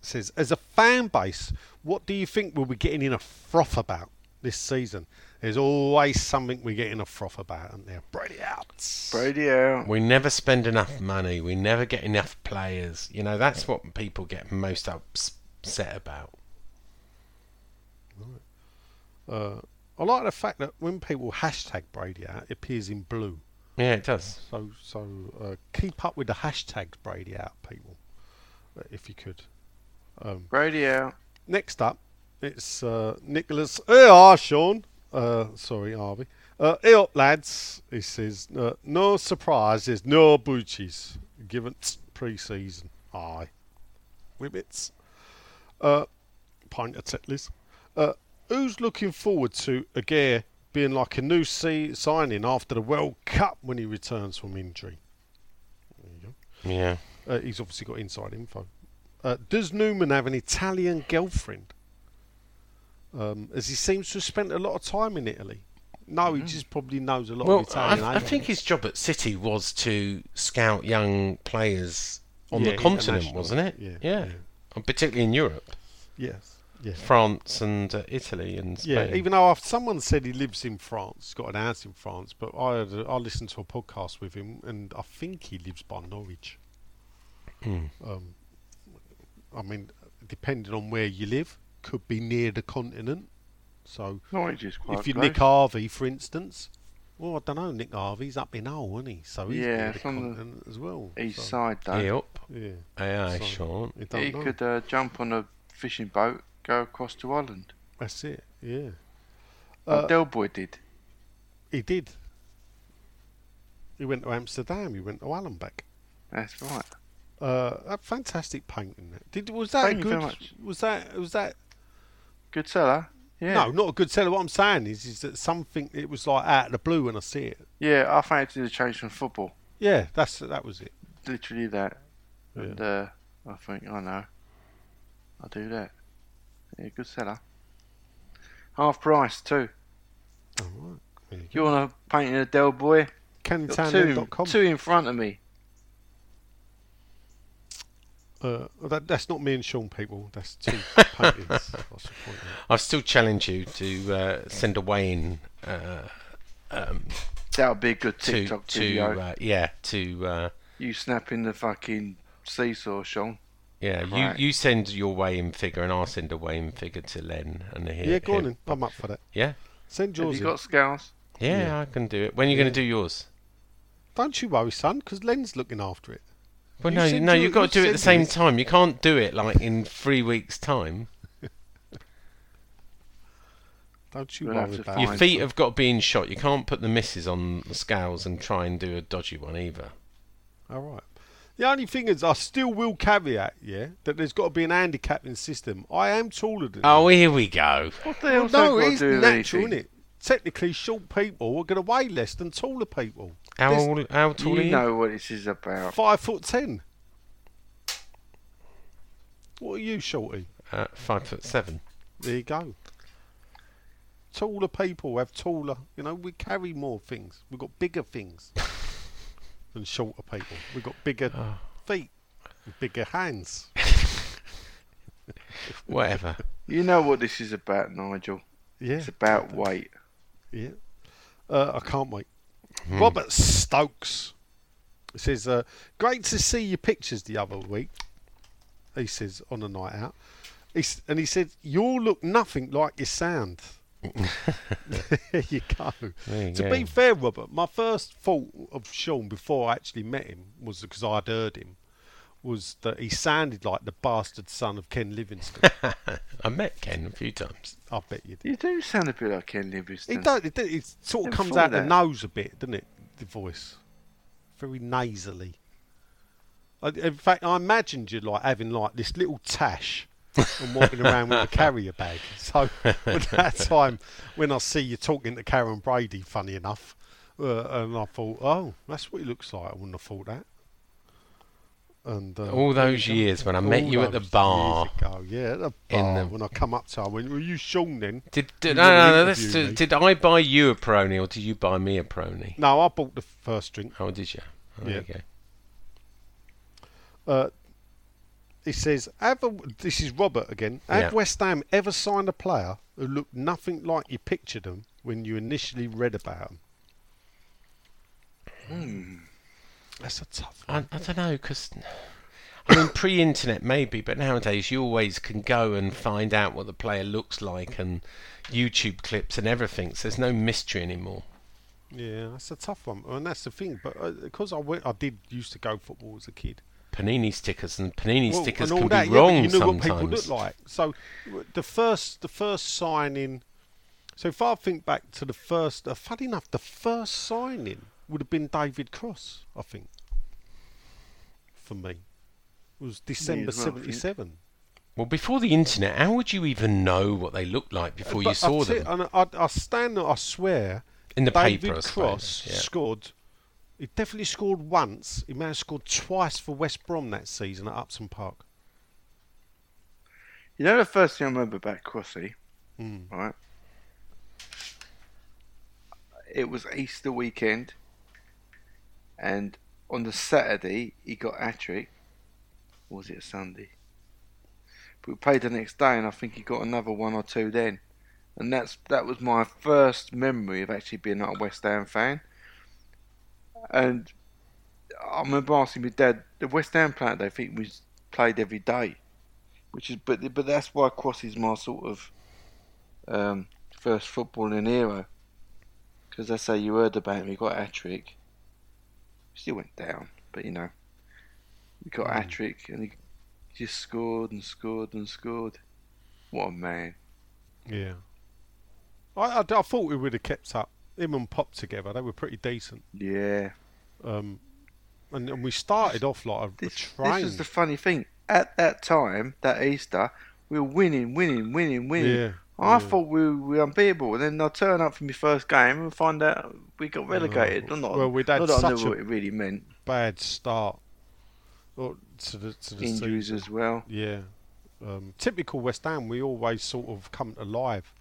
says, as a fan base, what do you think we'll be getting in a froth about this season? There's always something we're getting a froth about, aren't there? Brady out. Brady out. We never spend enough money. We never get enough players. You know that's what people get most upset about. Right. Uh, I like the fact that when people hashtag Brady out, it appears in blue. Yeah, it does. So, so uh, keep up with the hashtags Brady out, people, uh, if you could. Um, Brady out. Next up, it's uh, Nicholas. Hey, ah, Sean. Uh, sorry, Harvey. Uh, hey up, lads. He says, uh, no surprises, no boochies, given pre-season. Aye. Wibbits. Uh, pint of Tetleys. Uh, who's looking forward to Aguerd being like a new signing after the World Cup when he returns from injury? There you go. Yeah. Uh, he's obviously got inside info. Uh, does Newman have an Italian girlfriend? Um, as he seems to have spent a lot of time in Italy. No, he just probably knows a lot Well, of Italian. I, I think his job at City was to scout young players on Yeah, the continent, wasn't it? Yeah, yeah. yeah. And particularly in Europe, Yes. Yeah. France and uh, Italy and Spain. Yeah, even though I've, someone said he lives in France, he's got an house in France, but I had a, I listened to a podcast with him, and I think he lives by Norwich. Hmm. Um, I mean, depending on where you live, could be near the continent. So Norwich is quite if you close. Nick Harvey, for instance, well, I don't know, Nick Harvey's up in Hull, isn't he? So he's Yeah, near the it's on the as well. East so, side though. Yep. Yeah. Aye, aye, So, Sean. you He know. could uh, jump on a fishing boat, go across to Ireland. That's it. Yeah. Uh, Del Boy did. He did. He went to Amsterdam. He went to Allenbeck. That's right. Uh, a fantastic painting. That. Did was that Thank good? Was that was that? Good seller. Yeah. No, not a good seller. What I'm saying is, is that something. It was like out of the blue when I see it. Yeah, I fancied a change from football. Yeah, that's that was it. Literally that. And uh, I think, I know. I'll do that. Yeah, good seller. Half price too. All right. You You want to paint in a Del Boy? Got two, CanTown.com. two in front of me. Uh, that, that's not me and Sean, people. That's two paintings. I should point out. I still challenge you to uh, send a Wayne uh, um, That would be a good to TikTok to video. uh, yeah to uh, you snapping the fucking seesaw, Sean. Yeah Right. you you send your Wayne figure and I'll send a Wayne figure to Len and he, Yeah, go on he- in. I'm up for that. Yeah, Send Have yours you in. got scales? yeah, Yeah. I can do it. When are you going to do yours? Don't you worry, son, because Len's looking after it. Well, You no, no, your- you've got to do it at the same yours. time. You can't do it like in three weeks' time. Don't you We'll worry about find Your it. feet have got to be in shot. You can't put the misses on the scales and try and do a dodgy one either. All right. The only thing is, I still will caveat, yeah, that there's got to be an handicapping system. I am taller than Oh, you. here we go. What the Well, hell's no, that got to it's natural, anything? isn't it? Technically, short people are going to weigh less than taller people. How, This- old, how tall You are you? know what this is about. Five foot ten. What are you, shorty? Uh, five foot seven. There you go. Taller people have taller, you know, we carry more things. We've got bigger things than shorter people. We've got bigger Oh. feet, and bigger hands. Whatever. You know what this is about, Nigel. Yeah. It's about weight. Yeah. Uh, I can't wait. Hmm. Robert Stokes says, uh, Great to see your pictures the other week. He says, on a night out. He's, and he said, You all look nothing like you sound. There you go. There you to go. be fair, Robert, my first thought of Sean before I actually met him was because I'd heard him. Was that he sounded like the bastard son of Ken Livingstone? I met Ken a few times. I bet you did. You do sound a bit like Ken It, Livingstone. don't, it, don't- it sort of comes out of the nose a bit, doesn't it? The voice, very nasally. I, in fact, I imagined you like having like this little tash and walking around with a carrier bag. So at that time, when I see you talking to Karren Brady, funny enough, uh, and I thought, oh, that's what he looks like. I wouldn't have thought that. And uh, All those years when I met you at the bar. ago, yeah, at the In bar. the- When I come up to her, I went, "Were you Sean then?" Did, did no, no, no, did I buy you a prony or did you buy me a prony? No, I bought the first drink. Oh, did you? Oh, there Yeah. you go. Uh, he says, have a, this is Robert again. Have Yeah. West Ham ever signed a player who looked nothing like you pictured them when you initially read about them? Hmm. That's a tough I, one. I don't know because I mean pre-internet maybe, but nowadays you always can go and find out what the player looks like and YouTube clips and everything. So there's no mystery anymore. Yeah, that's a tough one, and that's the thing. But uh, because I went, I did used to go football as a kid. Panini stickers and panini Well, stickers and can that, be yeah, wrong you knew sometimes. what people look like. So the first, the first signing. So if I think back to the first, uh, funny enough, the first signing would have been David Cross. I think for me it was December as well, '77. Well, before the internet, how would you even know what they looked like before you saw I'll them and I, I stand there, I swear, in the David paper? I suppose, Cross yeah. scored. He definitely scored once. He may have scored twice for West Brom that season at Upton Park. You know the first thing I remember about Crossy, Mm. right? It was Easter weekend, and on the Saturday he got a trick. Was it a Sunday? But we played the next day, and I think he got another one or two then. And that's that was my first memory of actually being like a West Ham fan. And I remember asking my dad, the West Ham player they think was played every day which is but but that's why Cross is my sort of um, first footballing hero. Because that's how you heard about him. He got a trick. Still went down, but you know, he got a trick and he just scored and scored and scored. What a man! Yeah. I, I, I thought we would have kept up. Him and Pop together, they were pretty decent. Yeah. Um, and, and we started off like a, a This, train. this was the funny thing. At that time, that Easter, we were winning, winning, winning, winning. Yeah, I yeah. thought we were unbeatable, and then I turn up for my first game and find out we got relegated. Oh, not, well, we'd had that I such knew a- what it really meant. bad start. Or to the to the Injuries season. as well. Yeah. Um, typical West Ham, we always sort of come to life.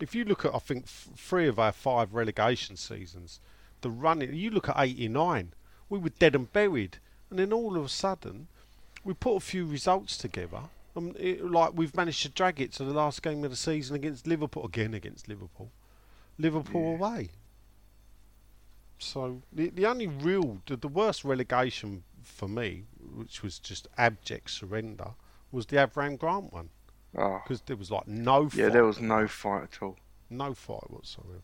If you look at, I think, f- three of our five relegation seasons, the running, you look at 89, we were dead and buried. And then all of a sudden, we put a few results together. Um, it, like we've managed to drag it to the last game of the season against Liverpool again against Liverpool, Liverpool away. So the the only real the, the worst relegation for me, which was just abject surrender, was the Avram Grant one Oh, because there was like no yeah, there was no fight at all. no fight whatsoever.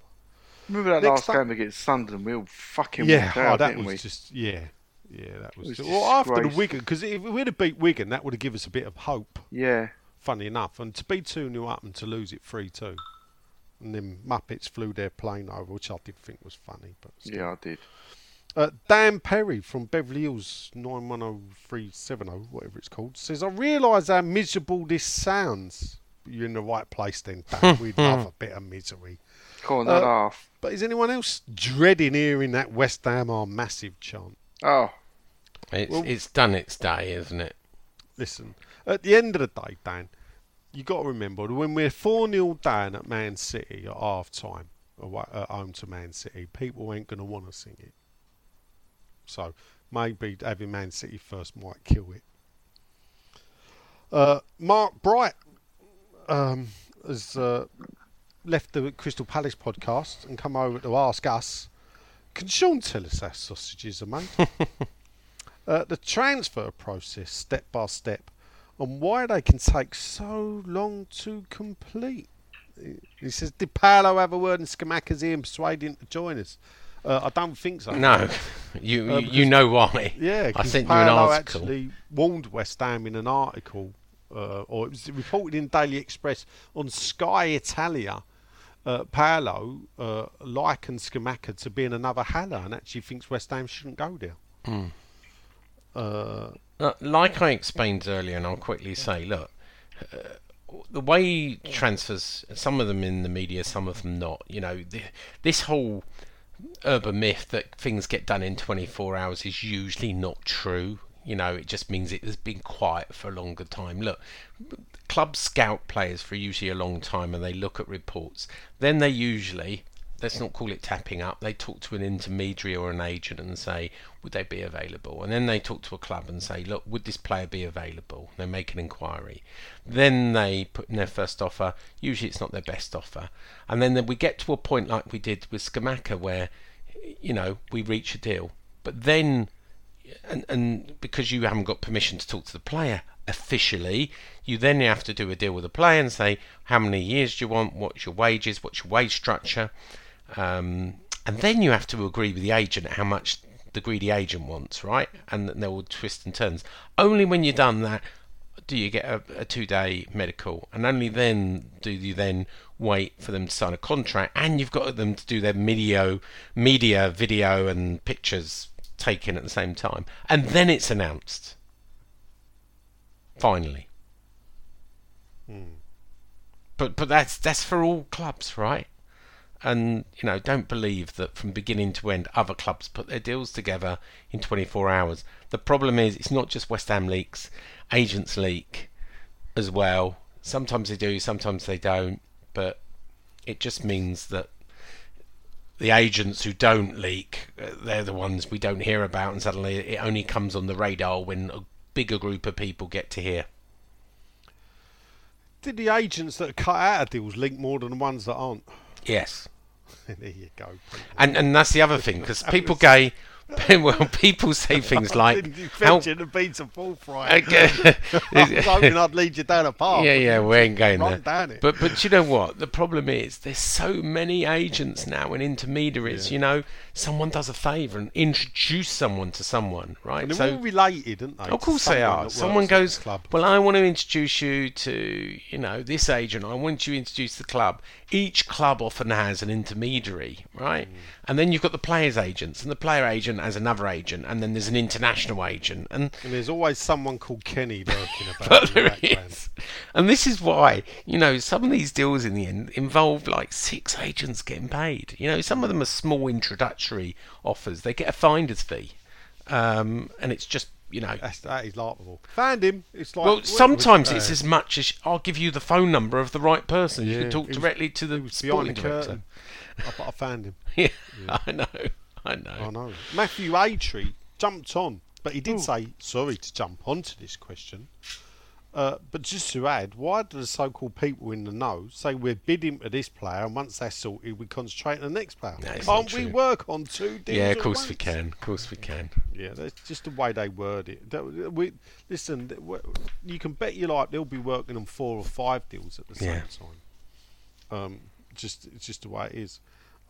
Remember that Next last time- game against Sunderland? We all fucking Yeah, went oh, out, that didn't was we? just yeah, yeah, that was. was just, well, after the. Wigan, because if we'd have beat Wigan, that would have given us a bit of hope. Yeah, Funny enough, and to be two 0 up and to lose it three two, and then Muppets flew their plane over, which I did think was funny. But still. yeah, I did. Uh, Dan Perry from Beverly Hills 910370, whatever it's called, says, I realise how miserable this sounds. You're in the right place then, Dan. We'd love a bit of misery. Come on, Uh, not half. But is anyone else dreading hearing that West Ham are massive chant? Oh, It's Well- it's done its day, isn't it? Listen, at the end of the day, Dan, you've got to remember that when we're 4 0 down at Man City at half time, away, at home to Man City, people ain't going to want to sing it. So maybe having Man City first might kill it. Uh, Mark Bright um, has uh, left the Crystal Palace podcast and come over to ask us can Sean tell us how sausages are made? uh, the transfer process, step by step, and why they can take so long to complete. He says, Did Paolo have a word in Scamacca's ear and persuade him to join us? Uh, I don't think so. No, you Uh, you, you know why? Yeah, I sent you an Paolo article. actually warned West Ham in an article, uh, or it was reported in Daily Express on Sky Italia. Uh, Paolo uh, likened Scamacca to being another Haller and actually thinks West Ham shouldn't go there. Uh, like I explained earlier, and I'll quickly say, look, uh, the way transfers, some of them in the media, some of them not. You know, the, this whole urban myth that things get done in 24 hours is usually not true. You know, it just means it has been quiet for a longer time. Look, clubs scout players for usually a long time and they look at reports. Then they usually, let's not call it tapping up, they talk to an intermediary or an agent and say, would they be available? And then they talk to a club and say, look, would this player be available? They make an inquiry. Then they put in their first offer. Usually it's not their best offer. And then we get to a point like we did with Scamacca where, you know, we reach a deal. But then and, and because you haven't got permission to talk to the player officially, you then have to do a deal with the player and say how many years do you want, what's your wages, what's your wage structure, um, and then you have to agree with the agent how much the greedy agent wants, right? And there will twist and turns. Only when you've done that do you get a, a two-day medical, and only then do you then wait for them to sign a contract, and you've got them to do their video, media, video, and pictures taken at the same time, and then it's announced. Finally. But but that's that's for all clubs, right? And you know, don't believe that from beginning to end, other clubs put their deals together in 24 hours. The problem is, it's not just West Ham leaks, agents leak as well. Sometimes they do, sometimes they don't. But it just means that the agents who don't leak, uh, they're the ones we don't hear about, and suddenly it only comes on the radar when a bigger group of people get to hear. did the agents that cut out of deals link more than the ones that aren't? Yes. there you go. people. And and that's the other thing because people go, well, people say things like, how, expect you to be so forthright. Okay. I was hoping I'd lead you down a path. yeah, yeah, we ain't going Right there. down. But but you know what? The problem is there's so many agents now and intermediaries. You know, someone does a favour and introduce someone to someone, right? And they're all related, aren't they? Of course they are. Someone works at the goes, club. well, I want to introduce you to, you know, this agent. I want you to introduce the club. Each club often has an intermediary, right? Mm. And then you've got the player's agents, and the player agent has another agent, and then there's an international agent, and And there's always someone called Kenny lurking about in the background. is. And this is why, you know, some of these deals in the end involve like six agents getting paid. You know, some of them are small offers. They get a finder's fee. Um, and it's just, you know. That's, that is laughable. Found him. It's like Well, sometimes it's as much as I'll give you the phone number of the right person. you Yeah, can talk was- directly to the he was sporting behind the director. curtain. I, but I found him. Yeah, I know, I know. I know. Matthew Atree jumped on But he did say, sorry to jump onto this question, uh, but just to add, why do the so-called people in the know say we're bidding for this player, and once that's sorted, we concentrate on the next player? No, Can't we true. work on two deals? Yeah, of course we can. Of course we can. Yeah, that's just the way they word it. That- We, listen, you can bet your life they'll be working on four or five deals at the same Yeah. time. Um, just it's just the way it is.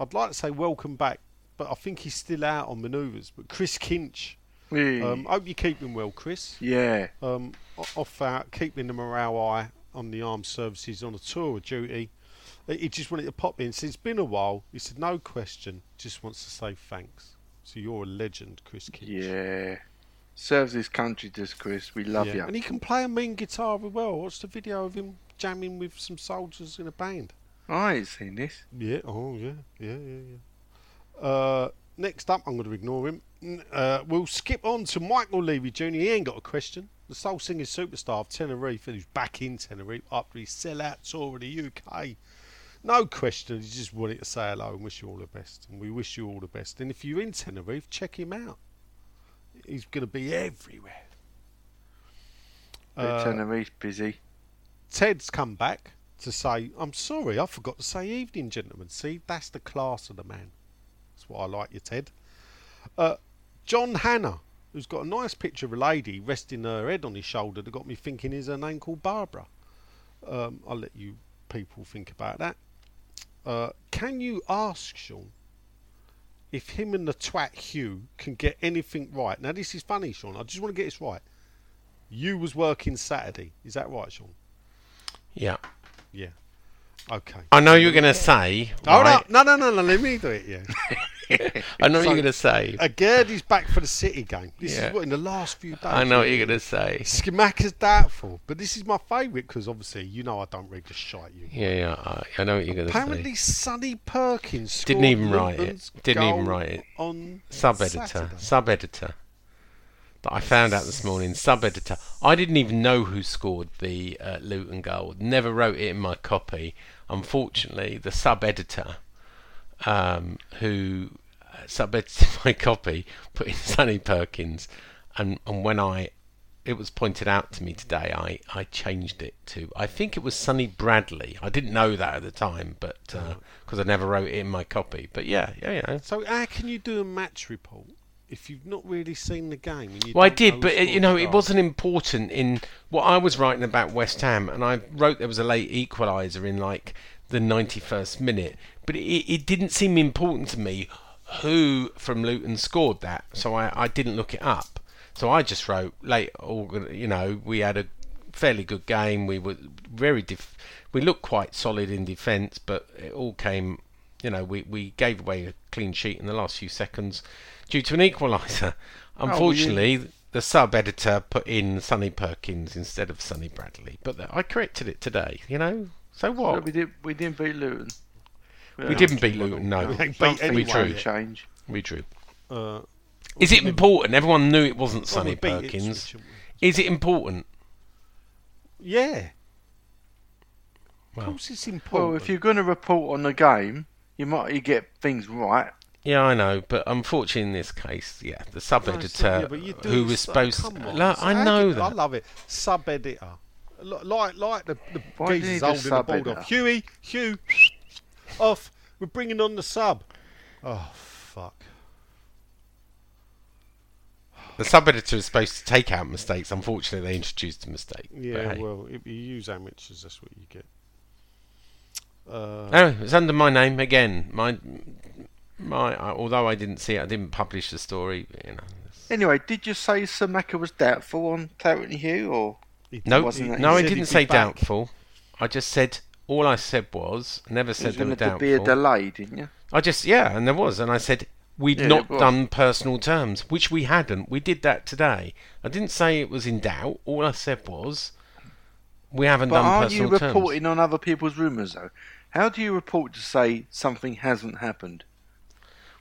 I'd like to say welcome back, but I think he's still out on manoeuvres. But Chris Kinch. Um, hope you're keeping well, Chris. yeah. Um, off out, keeping the morale high on the armed services on a tour of duty. He just wanted to pop in. Said it's been a while. He said no question. Just wants to say thanks. So you're a legend, Chris Kinch. Yeah. Serves his country, does Chris. We love Yeah, you. And he can play a mean guitar as well. Watch the video of him jamming with some soldiers in a band. I ain't seen this. Yeah, oh yeah, yeah, yeah, yeah. Uh, next up, I'm going to ignore him. Uh, we'll skip on to Michael Levy Jr. He ain't got a question. The soul singing superstar of Tenerife, and who's back in Tenerife after his sell-out tour of the UK. No question, he just wanted to say hello and wish you all the best. And we wish you all the best. And if you're in Tenerife, check him out. He's going to be everywhere. Uh, Tenerife's busy. Ted's come back to say, I'm sorry, I forgot to say evening, gentlemen. See, that's the class of the man. That's what I like you, Ted. Uh, John Hannah, who's got a nice picture of a lady resting her head on his shoulder that got me thinking, is her name called Barbara? Um, I'll let you people think about that. Uh, can you ask Sean if him and the twat Hugh can get anything right? Now, this is funny, Sean. I just want to get this right. You was working Saturday. Is that right, Sean? Yeah. Yeah. Okay. I know you're going to say. Hold right. No, no, no, no. Let me do it. Yeah. I know what you're going to say. A Gerdie's back for the City game. This Yeah. is what in the last few days. I know what you're going to say. Scamacca's doubtful, but this is my favourite because obviously you know I don't read the shite you. Yeah, yeah. I, I know what you're going to say. Apparently. Sonny Perkins Didn't even write it. Didn't even write it. on Sub editor. Sub editor. That I found out this morning. Sub editor. I didn't even know who scored the uh, Luton goal. Never wrote it in my copy. Unfortunately, the sub editor, um, who submitted my copy, put in Sonny Perkins, and and when I it was pointed out to me today, I, I changed it to I think it was Sonny Bradley. I didn't know that at the time, but because I never wrote it in my copy. But yeah, yeah, yeah. So how can you do a match report if you've not really seen the game? And you Well, I did, but uh, you know, it wasn't important in what I was writing about West Ham, and I wrote there was a late equaliser in like the 91st minute, but it, it didn't seem important to me who from Luton scored that, so I, I didn't look it up. So I just wrote late, you know, we had a fairly good game. We were very, def- we looked quite solid in defence, but it all came, you know, we, we gave away a clean sheet in the last few seconds due to an equaliser. Oh, Unfortunately, the sub editor put in Sonny Perkins instead of Sonny Bradley, but I corrected it today. You know, so But what? we, did, we didn't beat Luton. We didn't beat Luton. No, We ain't beat Something anyone true. won't change. we drew. Uh, Is it important? Everyone knew it wasn't well, Sonny we beat Perkins. Ipswich, haven't? Is it important? Yeah. Well, of course, it's important. Well, if you're going to report on the game, you might you get things right. Yeah, I know, but unfortunately in this case, yeah, the sub No, it's not- editor yeah, but you do who was so- supposed come to. on, Look, so I how know can- I that. love it. Sub editor. Like, like the, the Why do you geezers holding the ball off. Huey, Hugh, off. We're bringing on the sub. Oh, fuck. The sub editor is supposed to take out mistakes. Unfortunately, they introduced a mistake. Yeah, hey. well, if you use amateurs, that's what you get. Uh, Anyway, it's under my name again. My, my. I, although I didn't see it, I didn't publish the story. You know. Anyway, did you say Scamacca was doubtful on Clarity Hugh, or No, no, I didn't say back. doubtful. I just said all I said was never said were going to be a delay, didn't you? I just yeah, and there was, and I said we'd Yeah, not done personal terms, which we hadn't. We did that today. I didn't say it was in doubt. All I said was we haven't But done you personal terms. reporting on other people's rumours, though? How do you report to say something hasn't happened?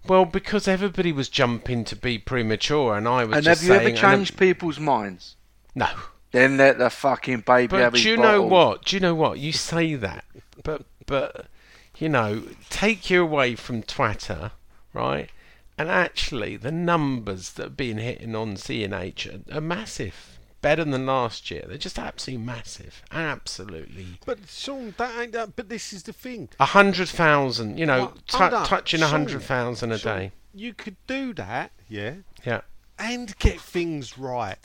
Well, because everybody was jumping to be premature, and I was and have you ever saying. and changed people's minds? No. Then let the fucking baby But have do his you know bottle. what? Do you know what? You say that, but but you know, take you away from Twitter, right? and actually the numbers that are being hitting on CNH are, are massive, better than last year. They're just absolutely massive, absolutely. But Sean, that ain't that. But this is the thing. A hundred thousand, you know, Well, tou- hold touching a Sean, hundred thousand a Sean, day. You could do that, yeah, Yeah. and get things right.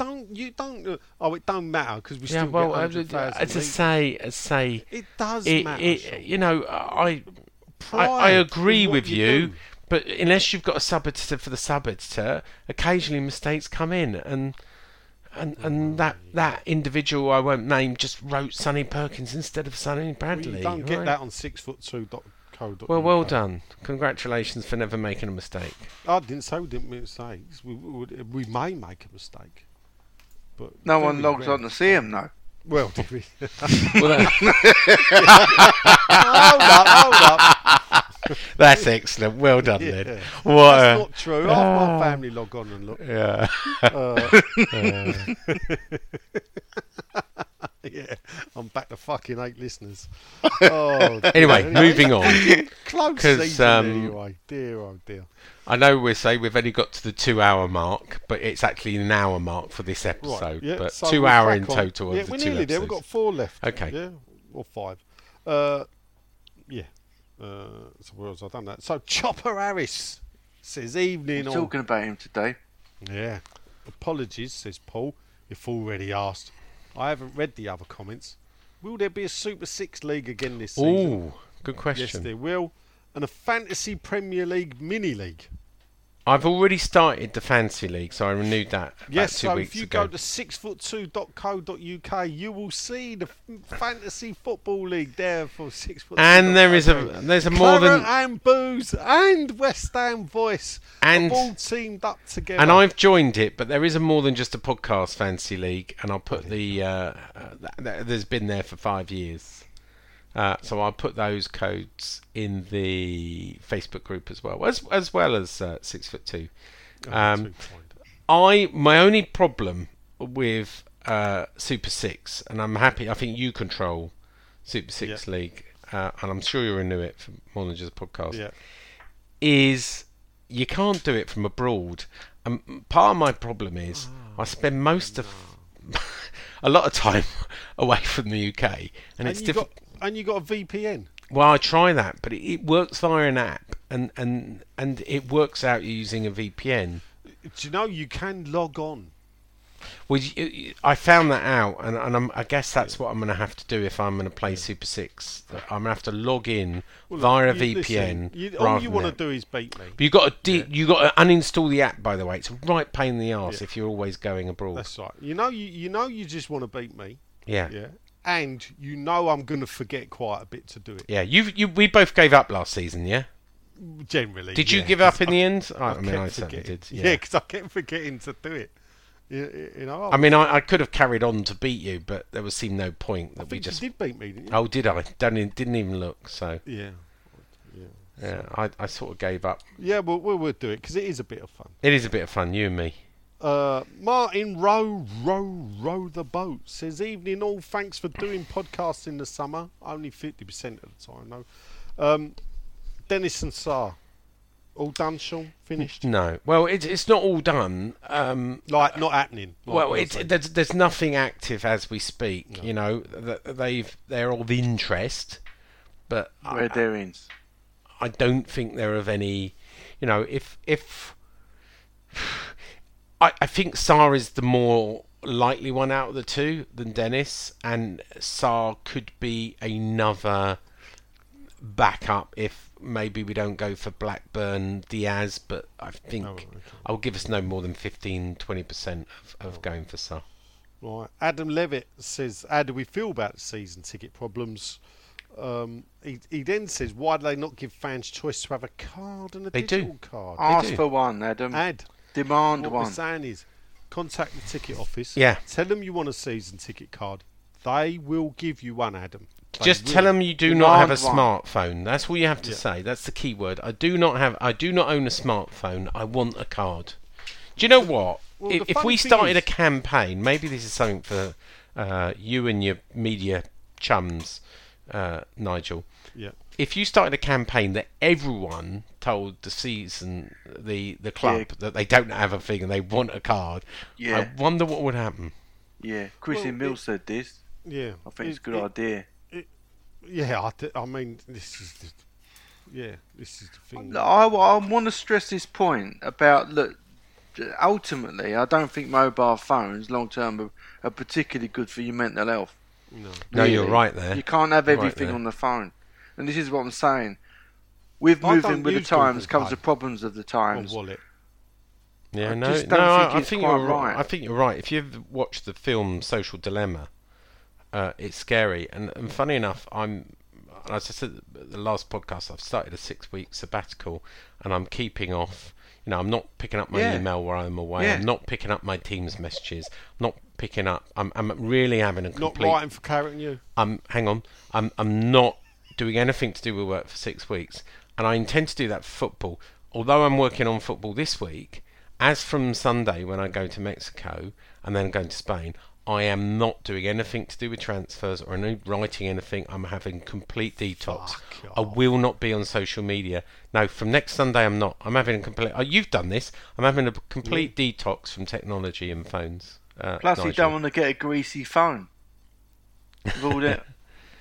Don't you don't? uh, Oh, it don't matter because we Yeah, still well, get uh, hundred thousand. as I say, say, it does it, matter. it, you know, I, I, I agree with you you, but unless you've got a sub editor for the sub editor, occasionally mistakes come in, and and and that that individual I won't name just wrote Sonny Perkins instead of Sonny Well, Bradley. you don't get that on six foot two dot co dot Well, well done. Congratulations for never making a mistake. I didn't say we didn't make mistakes. We, we, we may make a mistake, but No one logs rare. on to see him, though. Well, did we? Well, hold up, hold up. that's excellent. Well done, Yeah. then. What? That's a- not true. Half my family log on and look. yeah. Yeah, I'm back to fucking eight listeners. Oh, dear. Anyway, moving on. Close 'cause, season um, anyway. Dear, oh dear. I know we say we've only got to the two-hour mark, but it's actually an hour mark for this episode. Right, yeah, but so two we'll hour in on. total Yeah, of the we're two nearly there. We've got four left. Okay. Yeah, or five. Uh, yeah. Uh, so where else I done that? So Chopper Harris says evening. We're all. talking about him today. Yeah. Apologies, says Paul. If already asked. I haven't read the other comments. Will there be a Super Six League again this season? Ooh, good question. Yes, there will. And a Fantasy Premier League mini league. I've already started the fantasy league, so I renewed that Yes, two so if you ago. go to sixfoot2.co.uk, you will see the fantasy football league there for six foot. and there is a there's a more than and Booze and West Ham Voice And- all teamed up together. and I've joined it, but there is a more than just a podcast fantasy league, and I'll put the uh, uh, th- th- there's been there for five years, uh, so I'll put those codes in the Facebook group as well, as as well as uh, six foot two. Oh, Um. I my only problem with uh, Super Six, and I'm happy. I think you control Super Six League, uh, and I'm sure you're into it for more than just a podcast. yeah. Is you can't do it from abroad. Um, part of my problem is Oh, I spend most of a lot of time away from the UK, and, And it's difficult. got and you got a VPN. Well, I try that, but it, it works via an app, and, and and it works out using a VPN. Do you know you can log on? Well, you, I found that out, and, and I'm, I guess that's what I'm going to have to do if I'm going to play Super Six. I'm going to have to log in Well, via a VPN. you, all you want to do is beat me. But you got to de- you got to uninstall the app. By the way, it's a right pain in the arse Yeah. if you're always going abroad. That's right. You know you you know you just want to beat me. yeah. Yeah. And you know I'm going to forget quite a bit to do it. Yeah, you you we both gave up last season, yeah. Generally. Did you yeah, give up in the end? I, I mean, I certainly did. Yeah, Yeah. because I kept forgetting to do it. You, you know. I mean, I, I could have carried on to beat you, but there was seemed no point I that we just. you did beat me, didn't you? Oh, did I? Don't didn't even look. So Yeah. yeah, I, I sort of gave up. Yeah, well, we'll, we'll do it because it is a bit of fun. It is a bit of fun, you and me. Uh, Martin Row, row, row the boat says, Evening all, thanks for doing podcasts in the summer. Only 50% of the time, though. Um, Dennis and Sarr, all done, Sean? Finished? No, well, it's it's not all done. Um, Like, not happening. like well, it's, there's there's nothing active as we speak. You know, they've they're of interest, but Where they're in. I don't think they're of any. You know, if if I I think Sarr is the more likely one out of the two than Dennis, and Sarr could be another backup if maybe we don't go for Blackburn Diaz, but I think Oh, okay. I'll give us no more than 15 20 percent of, of going for Sarr. Right. Adam Levitt says, How do we feel about the season ticket problems? Um, he, he then says, Why do they not give fans choice to have a card and a They do. digital card? Ask do. for one, Adam. Add. Demand What one. we're saying is, contact the ticket office. Yeah. Tell them you want a season ticket card. They will give you one, Adam. They Just will. tell them you do not have a one. smartphone. That's all you have to Yeah. say. That's the key word. I do not have. I do not own a smartphone. I want a card. Do you know what? Well, if if we started is- a campaign, maybe this is something for uh, you and your media chums uh, Nigel. Yeah. If you started a campaign that everyone told the season, the the club Yeah. that they don't have a thing and they want a card, Yeah. I wonder what would happen. Yeah, Christian Well, Mills said this. Yeah. I think it's a good it- idea. Yeah, I, th- I mean, this is the, yeah, this is the thing. Look, I, I want to stress this point about look. Ultimately, I don't think mobile phones long term are, are particularly good for your mental health. No. No, you're right there. You can't have Right everything there. on the phone, and this is what I'm saying. With I moving don't with the use Google times comes Pay. the problems of the On times. wallet. Yeah, I no, just no, don't I, think I it's think quite you're right. right. I think you're right. If you've watched the film Social Dilemma, uh, it's scary. And, and funny enough, I'm, as I said at the last podcast, I've started a six-week sabbatical, and I'm keeping off. You know, I'm not picking up my Yeah. email while I'm away. Yeah. I'm not picking up my Teams messages. I'm not picking up. I'm, I'm really having a Not complete. writing for Carrot and you. I'm hang on. I'm I'm not doing anything to do with work for six weeks, and I intend to do that for football. Although I'm working on football this week, as from Sunday when I go to Mexico and then going to Spain, I am not doing anything to do with transfers or any writing anything. I'm having complete detox. Fuck I will not be on social media. No, from next Sunday I'm not. I'm having a complete. Oh, you've done this. I'm having a complete detox from technology and phones. Uh, Plus, you don't want to get a greasy phone. With all the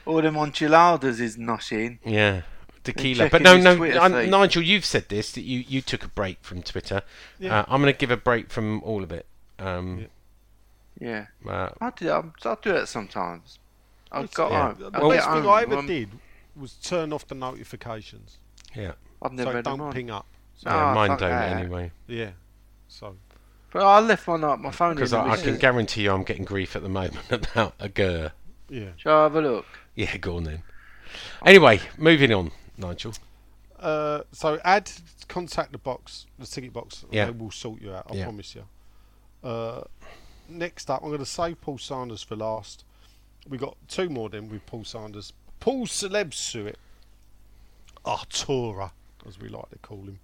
all them enchiladas is noshing. Yeah, tequila. checking But no, no, Twitter um. Nigel, you've said this that you, you took a break from Twitter. Yeah. Uh, I'm going to give a break from all of it. Um, Yeah, uh, I do. I, I do that sometimes. I've got yeah. home. The Well- best thing I ever um, did was turn off the notifications, yeah, I've never so had them don't ping up. So, yeah Ah, mine fuck don't that. anyway. yeah. So But I left one up my phone. Because I, I can guarantee you I'm getting grief at the moment about a girl. yeah. Shall I have a look? Yeah, go on then. Anyway, moving on, Nigel. Uh, so add contact the box, the ticket box. Yeah. They will sort you out. I Yeah. promise you. Uh, next up, I'm going to save Paul Sanders for last. We got two more then with Paul Sanders. Paul Celeb Suet. Artura, as we like to call him.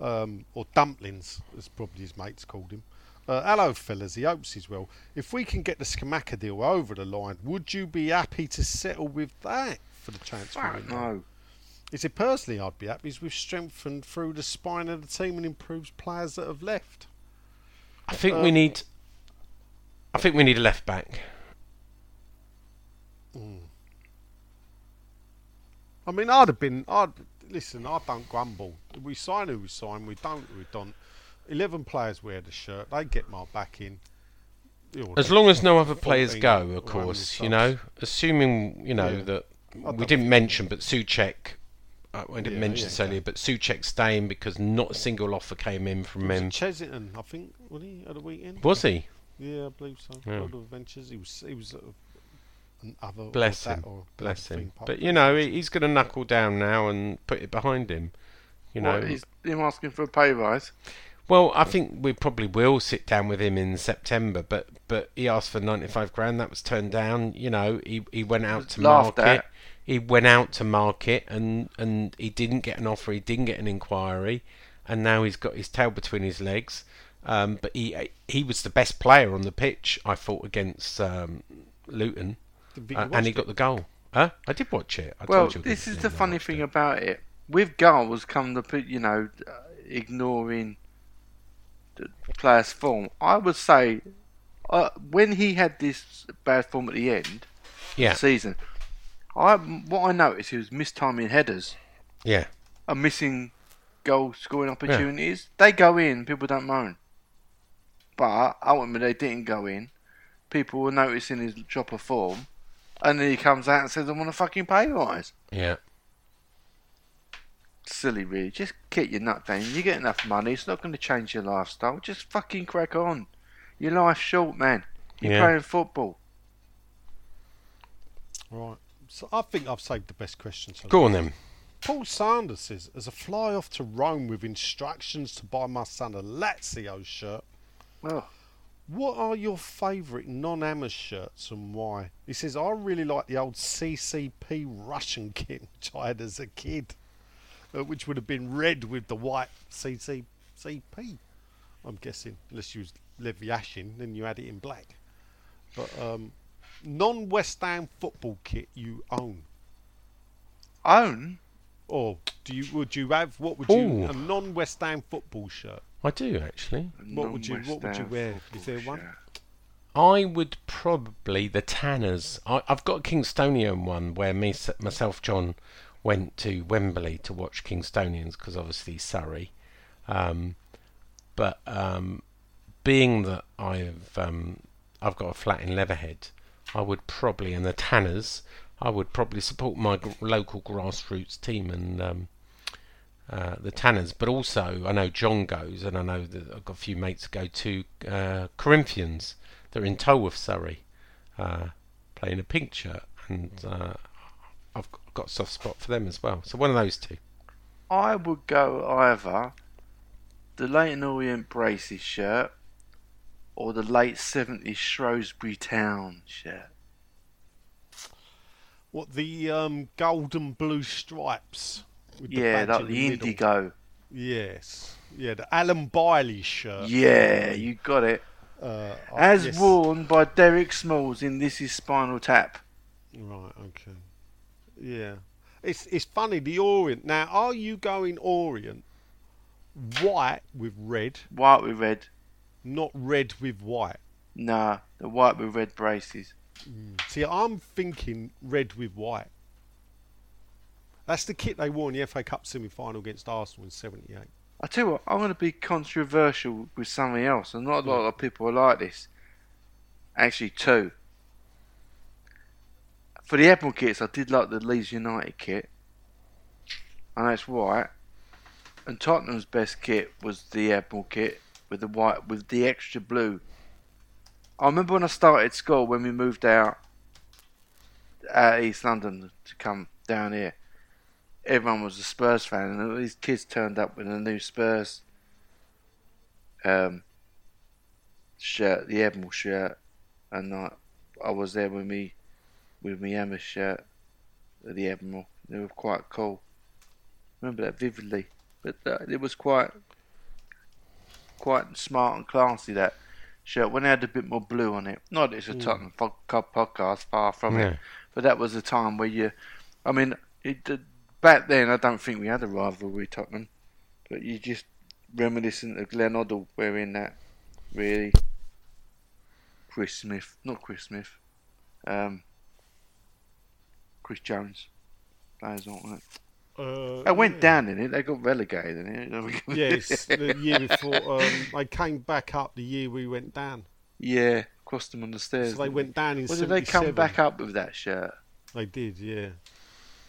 Um, or Dumplings, as probably his mates called him. Uh, hello, fellas. He hopes he's well. If we can get the Scamacca deal over the line, would you be happy to settle with that for the transfer Fuck window? no. He said, personally, I'd be happy as we've strengthened through the spine of the team and improved players that have left. I think we need. I think we need a left back. I mean, I'd have been. I'd listen. I don't grumble. We sign who we sign. We don't. who We don't. Eleven players wear the shirt. They get my back in. As long as no other players go, of course. You know, assuming you know Yeah. that we didn't mention, but Soucek. Uh, I didn't Yeah, mention yeah, this earlier, okay. but Soucek staying because not a single offer came in from Was him. it Chessington, I think, was he at the weekend? Was he? Yeah, I believe so. Yeah. World of Adventures. He was. He was. An other. Bless him. or Bless him. But you know, he's going to knuckle down now and put it behind him. You know, he's him asking for a pay rise? Well, I think we probably will sit down with him in September, but but he asked for ninety five grand. That was turned down. You know, he he went out to laughed market. at. He went out to market and and he didn't get an offer. He didn't get an inquiry, and now he's got his tail between his legs. Um, but he he was the best player on the pitch. I thought against um, Luton, uh, and watch he it? got the goal. Huh? I did watch it. I Well, told you this is the funny after. thing about it. With goals come the pe- you know uh, ignoring the player's form. I would say uh, when he had this bad form at the end Yeah, of the season, I what I noticed he was mistiming headers yeah, and missing goal scoring opportunities. They go in, people don't moan. But ultimately they didn't go in. People were noticing his drop of form, and then he comes out and says, "I want a fucking pay rise." yeah. Silly, really. Just get your nut down. You get enough money. It's not going to change your lifestyle. Just fucking crack on. Your life's short, man. You're Yeah. playing football. Right. So I think I've saved the best question. So Go on then. Paul Sanders says, as a fly off to Rome with instructions to buy my son a Lazio shirt, Oh, what are your favourite non-Amers shirts and why? He says, I really like the old CCP Russian kit which I had as a kid, uh, which would have been red with the white CCP. I'm guessing, unless you was Lev Yashin, then you had it in black. But um, non-West Ham football kit you own. Own? Or do you would you have what would you Ooh. a non West Ham football shirt? I do actually. What would you what would you wear? Is there one? I would probably the Tanners. I, I've got a Kingstonian one where me, myself, John, went to Wembley to watch Kingstonians because obviously Surrey. Um, but um, being that I've um, I've got a flat in Leatherhead, I would probably and the Tanners. I would probably support my gr- local grassroots team and um, uh, the Tanners. But also, I know John goes, and I know that I've got a few mates go to uh, Corinthians. They're in Tow Tolworth, Surrey, uh, playing a pink shirt, and uh, I've got a soft spot for them as well. So one of those two. I would go either the Leyton Orient Braces shirt or the late 70s Shrewsbury Town shirt. What the um, gold and blue stripes? With yeah, badge like in the middle. indigo. Yes. Yeah, the Alan Biley shirt. Yeah, you got it. Uh, As yes. worn by Derek Smalls in This Is Spinal Tap. Right. Okay. Yeah. It's it's funny the Orient. Now, are you going Orient white with red, White with red. not red with white? Nah, the white with red braces. Mm. See, I'm thinking red with white. That's the kit they wore in the FA Cup semi-final against Arsenal in '78. I tell you what, I'm going to be controversial with something else, and not a lot of people are like this. Actually, two. For the Admiral kits, I did like the Leeds United kit, and that's white. And Tottenham's best kit was the Admiral kit with the white with the extra blue. I remember when I started school when we moved out out of East London to come down here everyone was a Spurs fan, and all these kids turned up with a new Spurs um, shirt, the Admiral shirt, and I, I was there with me with my Emma shirt, the Admiral. They were quite cool. Remember that vividly, but uh, it was quite quite smart and classy that shirt when it had a bit more blue on it. Not it's a Tottenham fo- co- podcast, far from No. it, but that was a time where you, I mean, it, back then I don't think we had a rivalry Tottenham, but you just reminiscent of Glenn Hoddle wearing that, really. Chris Smith, not Chris Smith, um, Chris Jones. Players like that. Uh, They went yeah. down in it. They got relegated in it. Yes, the year before um, they came back up. The year we went down, yeah, crossed them on the stairs. so they went down in Well, did they come back up with that shirt? They did, yeah.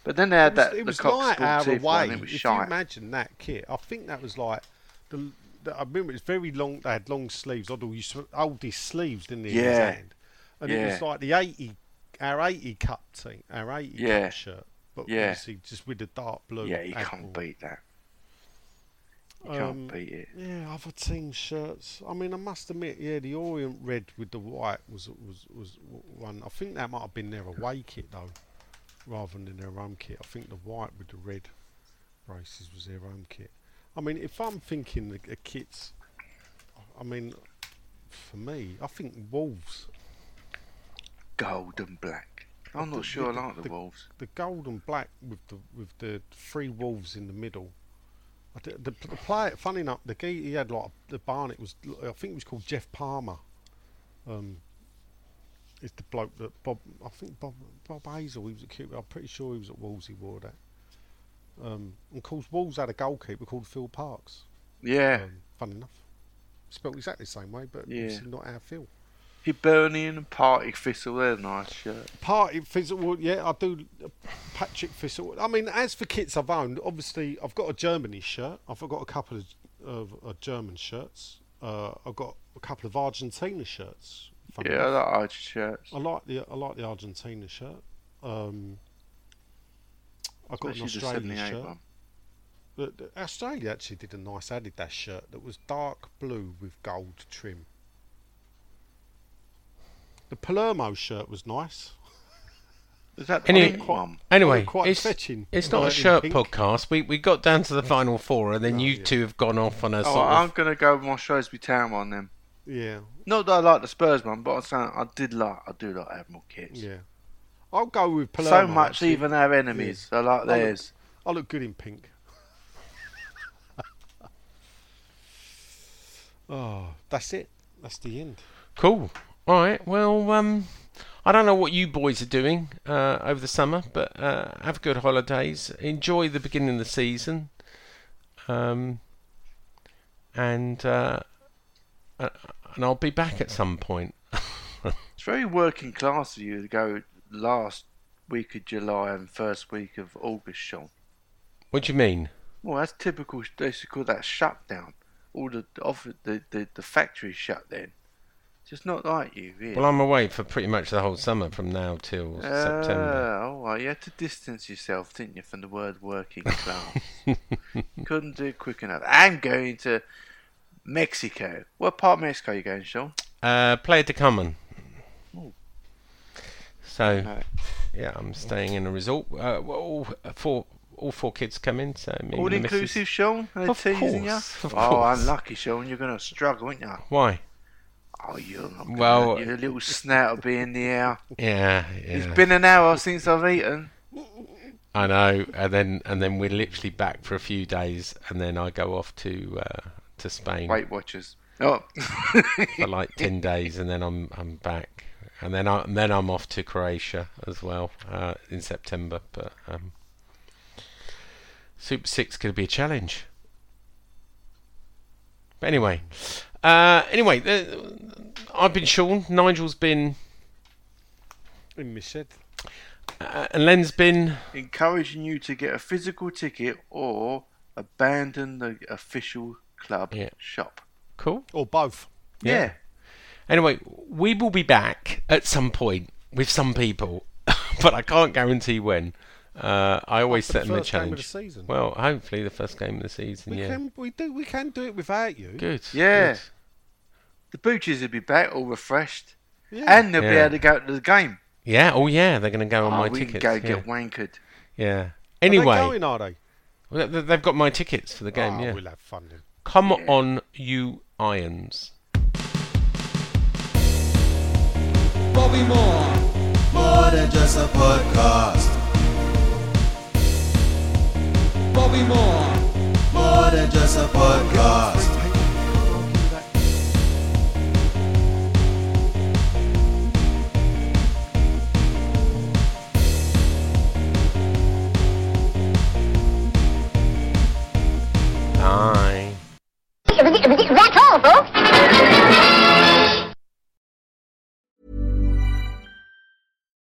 But then they had It was, that it was like our away. It if you imagine that kit, I think that was like the. the I remember it was very long. They had long sleeves. Hoddle used to hold his sleeves, didn't he? in his Yeah. hand? and it was like the eighty, our eighty cup team, our eighty Yeah. cup shirt, but Yeah. obviously just with the dark blue. Yeah, you Admiral. can't beat that. You Um, can't beat it. Yeah, other team shirts. I mean, I must admit, yeah, the Orient red with the white was was was one. I think that might have been their away kit though, rather than their home kit. I think the white with the red braces was their home kit. I mean, if I'm thinking the, the kits, I mean, for me, I think Wolves. Gold and black. I'm the- not sure the- I like the, the- Wolves. the gold and black with the with the three wolves in the middle. I d- The, the player, funny enough, the guy he had like the Barnet was, I think it was called Geoff Palmer. Um, it's the bloke that Bob, I think Bob Bob Hazell. He was at Cupid. I'm pretty sure he was at Wolves. He wore that. Um, and of course, Wolves had a goalkeeper called Phil Parkes. Yeah. Um, funny enough, spelled exactly the same way, but Yeah. obviously not our Phil. Hibernian Partick Thistle, they're nice shirt. Party Fizzle, well, yeah, I do. uh, Patrick Fizzle. I mean, as for kits I've owned, obviously I've got a Germany shirt. I've got a couple of, of uh, German shirts. Uh, I've got a couple of Argentina shirts. Yeah, I like Arch shirts. I like the I like the Argentina shirt. Um, I've got Especially an Australian shirt. one. The- Australia actually did a nice Adidas shirt that was dark blue with gold trim. The Palermo shirt was nice. Is that the Any- Anyway, quite it's, fetching. it's not a shirt pink. podcast. We we got down to the final four, and then No, you yeah. two have gone off on a Oh, sort I'm of. going to go with my Shrewsbury Town one then. Yeah, Not that I like the Spurs one, but I'm saying I did like, I do like Admiral kits. yeah. I'll go with Palermo. so much, actually. even our enemies I like I look- theirs. I look good in pink. oh, that's it. That's the end. Cool. All right. Well, um, I don't know what you boys are doing uh, over the summer, but uh, have good holidays. Enjoy the beginning of the season. Um, and uh, uh, and I'll be back at some point. It's very working class of you to go last week of July and first week of August, Sean. what do you mean? Well, that's typical. They should call that shutdown. All the off the the, the factories shut then. Just not like you, really. Well, I'm away for pretty much the whole summer from now till September. Oh, well, you had to distance yourself, didn't you, from the word working class? Couldn't do it quick enough. I'm going to Mexico. What part of Mexico are you going, Sean? Uh, Playa de Carmen. So No. yeah, I'm staying in a resort. Uh, well, all four all four kids come in, so All and the missus- inclusive, Sean? Are they Of teasing course, you? of oh, course. unlucky, Sean. You're going to struggle, aren't you? Why? Oh, you're not gonna, Well- Your little snout will be in the air. Yeah, yeah. It's been an hour since I've eaten. I know, and then and then we're literally back for a few days, and then I go off to uh, to Spain Weight Watchers. Oh. for like ten days, and then I'm I'm back, and then I and then I'm off to Croatia as well uh, in September. But um, Super Six could be a challenge. But anyway, uh, anyway, uh, I've been Sean. Nigel's been, In my shed. uh, and Len's been. encouraging you to get a physical ticket or abandon the official club Yeah. shop. Cool. Or both. Yeah. Anyway, we will be back at some point with some people, but I can't guarantee when. Uh, I always set the them a first game of challenge. the season. Well, hopefully the first game of the season. We yeah. can we do we can do it without you. Good. Yeah. good. The Booches will be back all refreshed. Yeah. And they'll be able to go to the game. Yeah. Oh, yeah. They're going to go on oh, my we tickets. can go yeah. get wankered. yeah. Are they Anyway, going, are they? well, they- they've got my tickets for the game. Oh, yeah. We'll have fun then. Come on, you irons. Bobby Moore. More than just a podcast. Bobby Moore. More than just a podcast. Bye. That's all, folks.